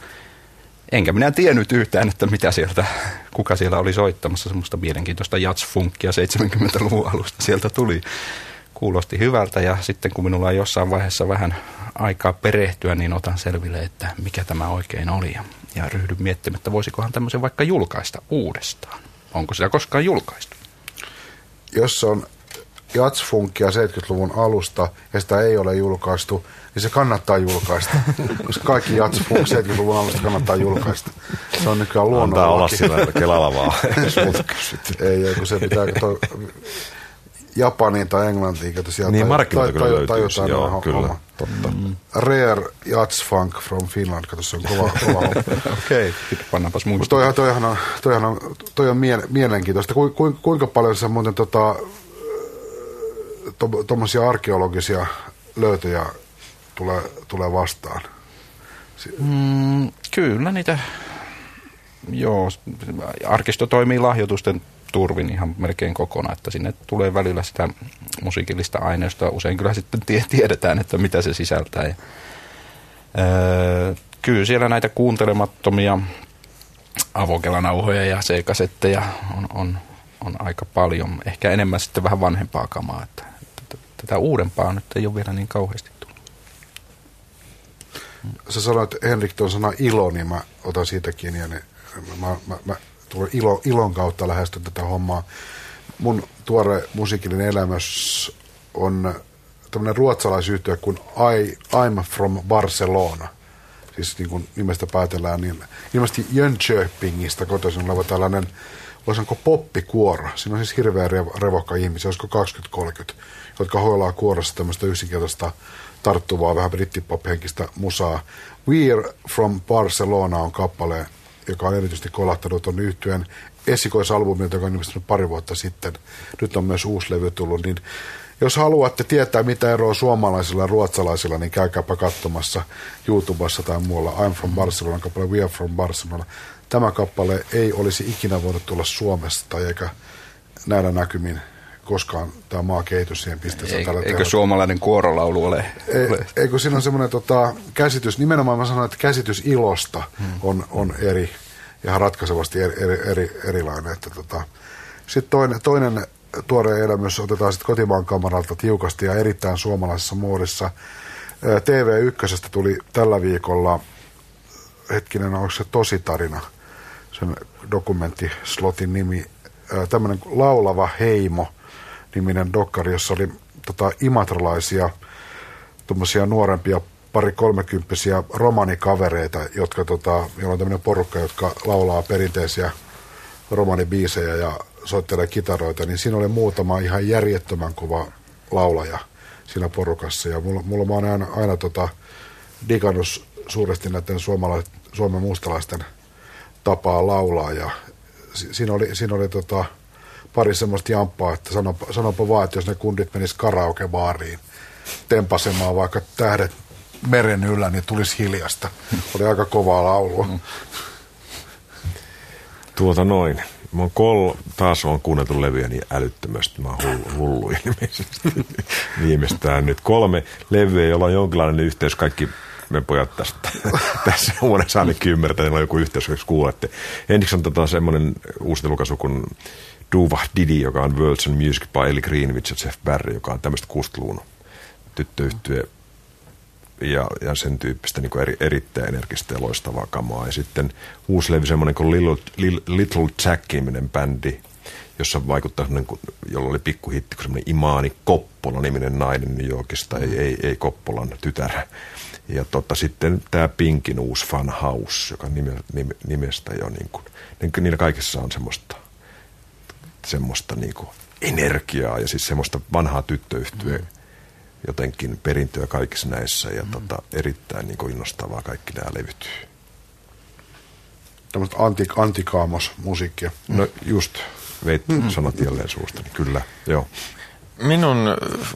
Enkä minä tiennyt yhtään, että mitä sieltä, kuka siellä oli soittamassa semmoista mielenkiintoista jatsfunkia 70-luvun alusta sieltä tuli. Kuulosti hyvältä ja sitten kun minulla on jossain vaiheessa vähän aikaa perehtyä, niin otan selville, että mikä tämä oikein oli. Ja, ja ryhdyn miettimään, että voisikohan tämmöisen vaikka julkaista uudestaan. Onko sitä koskaan julkaistu? Jos on jatsfunkia 70-luvun alusta ja sitä ei ole julkaistu, niin se kannattaa julkaista. Koska kaikki jatsfunk 70-luvun alusta kannattaa julkaista. Se on nykyään Antaa olla sillä Kelalla vaan. Ei, ei, kun se pitää, toi, Japaniin tai Englantiin, sieltä. Niin, markkinoilta kyllä löytyy. tajutaan Joo, nämä kyllä, homma. totta. Mm. Rare Yachts Funk from Finland, kato se on kova, kova homma. Okei, okay. pannaanpas Mutta muistaa. toihan, toihan on, toihan on, toi on mie- mielenkiintoista. Ku, ku, kuinka paljon sä muuten tota, tuommoisia arkeologisia löytöjä tulee, tulee vastaan? Mm, kyllä niitä, joo, arkisto toimii lahjoitusten turvin ihan melkein kokonaan, että sinne tulee välillä sitä musiikillista aineistoa. Usein kyllä sitten tie- tiedetään, että mitä se sisältää. Ja, öö, kyllä siellä näitä kuuntelemattomia avokelanauhoja ja C-kasetteja on, on, on aika paljon. Ehkä enemmän sitten vähän vanhempaa kamaa. Että tätä uudempaa nyt ei ole vielä niin kauheasti tullut. Sä sanoit Henrik tuon sana ilo, niin mä otan siitä kiinni ja niin mä, mä, mä tulen ilo, ilon kautta lähestyn tätä hommaa. Mun tuore musiikillinen elämys on tämmöinen ruotsalaisyhtiö kuin I, I'm from Barcelona. Siis niin kuin nimestä päätellään, niin ilmeisesti Jönköpingistä kotoisin oleva tällainen, voisi sanoa poppikuoro. Siinä on siis hirveä rev- revokka ihmisiä, olisiko 20-30, jotka hoilaa kuorossa tämmöistä yksinkertaista tarttuvaa, vähän brittipop-henkistä musaa. We're from Barcelona on kappale, joka on erityisesti kolahtanut on yhtyeen esikoisalbumilta, joka on ilmestynyt pari vuotta sitten. Nyt on myös uusi levy tullut, niin jos haluatte tietää, mitä eroa suomalaisilla ja ruotsalaisilla, niin käykääpä katsomassa YouTubessa tai muualla. I'm from Barcelona kappale, We are from Barcelona. Tämä kappale ei olisi ikinä voinut tulla Suomesta, eikä näillä näkymin koskaan tämä maa kehitys siihen pisteeseen. Eikö, tällä eikö tehdä. suomalainen kuorolaulu ole? Ei, ole? eikö siinä on semmoinen tota, käsitys, nimenomaan mä sanoin, että käsitys ilosta on, on eri, ihan ratkaisevasti eri, eri, eri, erilainen. Että, tota. Sitten toinen, toinen tuore elämys otetaan sitten kotimaan kamaralta tiukasti ja erittäin suomalaisessa muodissa. Ää, TV1 tuli tällä viikolla, hetkinen, onko se tositarina, sen dokumenttislotin nimi, tämmöinen laulava heimo niminen dokkari, jossa oli tota, imatralaisia tuommoisia nuorempia pari kolmekymppisiä romanikavereita, jotka, tota, joilla on tämmöinen porukka, jotka laulaa perinteisiä romanibiisejä ja soittelee kitaroita, niin siinä oli muutama ihan järjettömän kova laulaja siinä porukassa. Ja mulla, mulla mä oon aina, aina tota, digannut suuresti näiden suomalais, suomen mustalaisten tapaa laulaa. Ja si- siinä oli, siinä oli tota, pari semmoista jamppaa, että sanopa, sanopa vaan, että jos ne kundit menis karaokebaariin tempasemaan vaikka tähdet meren yllä, niin tulisi hiljasta. Oli aika kovaa laulua. Tuota noin. Mä oon kol, taas on kuunneltu levyjä niin älyttömästi. Mä oon hullu, hullu. Viimeistään nyt kolme levyä, jolla on jonkinlainen yhteys. Kaikki me pojat tästä, tässä huoneessa ainakin ymmärtää, että on joku yhteys, jos kuulette. Ensiksi on tota semmoinen uusi julkaisu kuin Duva Didi, joka on Worlds and Music by Ellie Greenwich ja Jeff Barry, joka on tämmöistä 60-luvun tyttöyhtyö ja, ja sen tyyppistä niin eri, erittäin energistä ja loistavaa kamaa. Ja sitten uusi levy, semmoinen kuin Little, Little, Jack-niminen bändi, jossa vaikuttaa semmoinen, kun- jolla oli pikkuhitti, kun semmoinen Imani Koppola-niminen nainen New Yorkista, ei, ei, ei Koppolan tytär. Ja tota, sitten tämä Pinkin uusi Fun House, joka nime, nime, nimestä jo niin kuin, niin niillä kaikissa on semmoista, semmoista niin kuin energiaa ja siis semmoista vanhaa tyttöyhtyä jotenkin perintöä kaikissa näissä ja tota, erittäin niin kuin innostavaa kaikki nämä levyt. Tämmöistä anti, antikaamos-musiikkia. No just, veit sanat jälleen suustani, kyllä, joo. Minun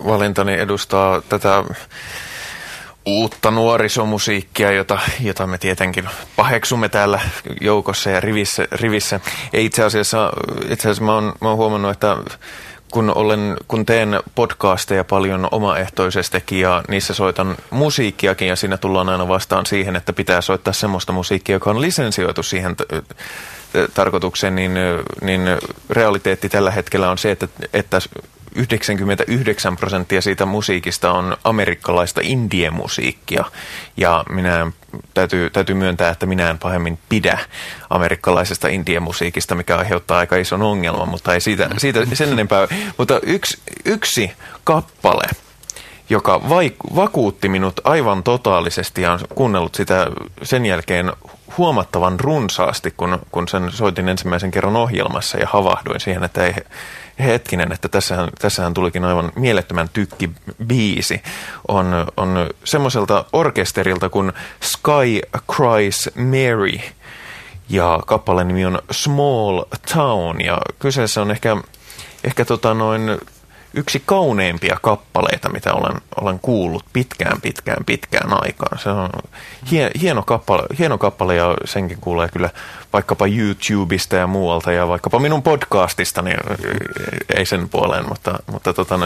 valintani edustaa tätä uutta nuorisomusiikkia, jota, jota me tietenkin paheksumme täällä joukossa ja rivissä. rivissä. Ja itse asiassa, itse asiassa mä, oon, mä oon huomannut, että kun, olen, kun teen podcasteja paljon omaehtoisestikin ja niissä soitan musiikkiakin ja siinä tullaan aina vastaan siihen, että pitää soittaa semmoista musiikkia, joka on lisensioitu siihen tarkoitukseen, niin, niin realiteetti tällä hetkellä on se, että, että 99 prosenttia siitä musiikista on amerikkalaista indie-musiikkia. Ja minä täytyy, täytyy myöntää, että minä en pahemmin pidä amerikkalaisesta indie-musiikista, mikä aiheuttaa aika ison ongelman, mutta ei siitä, siitä sen enempää. Mutta yksi, yksi kappale, joka vaik- vakuutti minut aivan totaalisesti ja on kuunnellut sitä sen jälkeen huomattavan runsaasti, kun, kun sen soitin ensimmäisen kerran ohjelmassa ja havahduin siihen, että ei, hetkinen, että tässähän, tässähän tulikin aivan mielettömän tykki biisi, on, on semmoiselta orkesterilta kuin Sky Cries Mary, ja kappaleen nimi on Small Town, ja kyseessä on ehkä, ehkä tota noin yksi kauneimpia kappaleita, mitä olen, olen kuullut pitkään, pitkään, pitkään aikaan. Se on hie, hieno, kappale, hieno kappale ja senkin kuulee kyllä vaikkapa YouTubesta ja muualta ja vaikkapa minun podcastista, niin ei sen puoleen, mutta, mutta tota,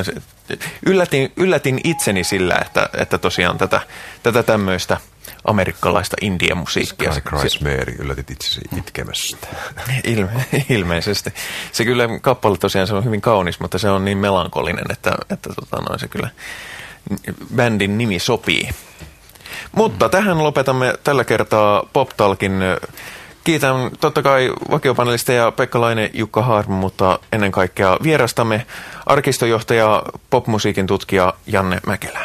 yllätin, yllätin itseni sillä, että, että tosiaan tätä, tätä tämmöistä – amerikkalaista indie-musiikkia. Sky Cries Mary, yllätit itsesi itkemästä. Ilme, ilmeisesti. Se kyllä kappale tosiaan se on hyvin kaunis, mutta se on niin melankolinen, että, että tota noin, se kyllä bändin nimi sopii. Mutta mm. tähän lopetamme tällä kertaa PopTalkin. Kiitän totta kai vakiopanelisteja Pekka Laine, Jukka Harm, mutta ennen kaikkea vierastamme arkistojohtaja, popmusiikin tutkija Janne Mäkelä.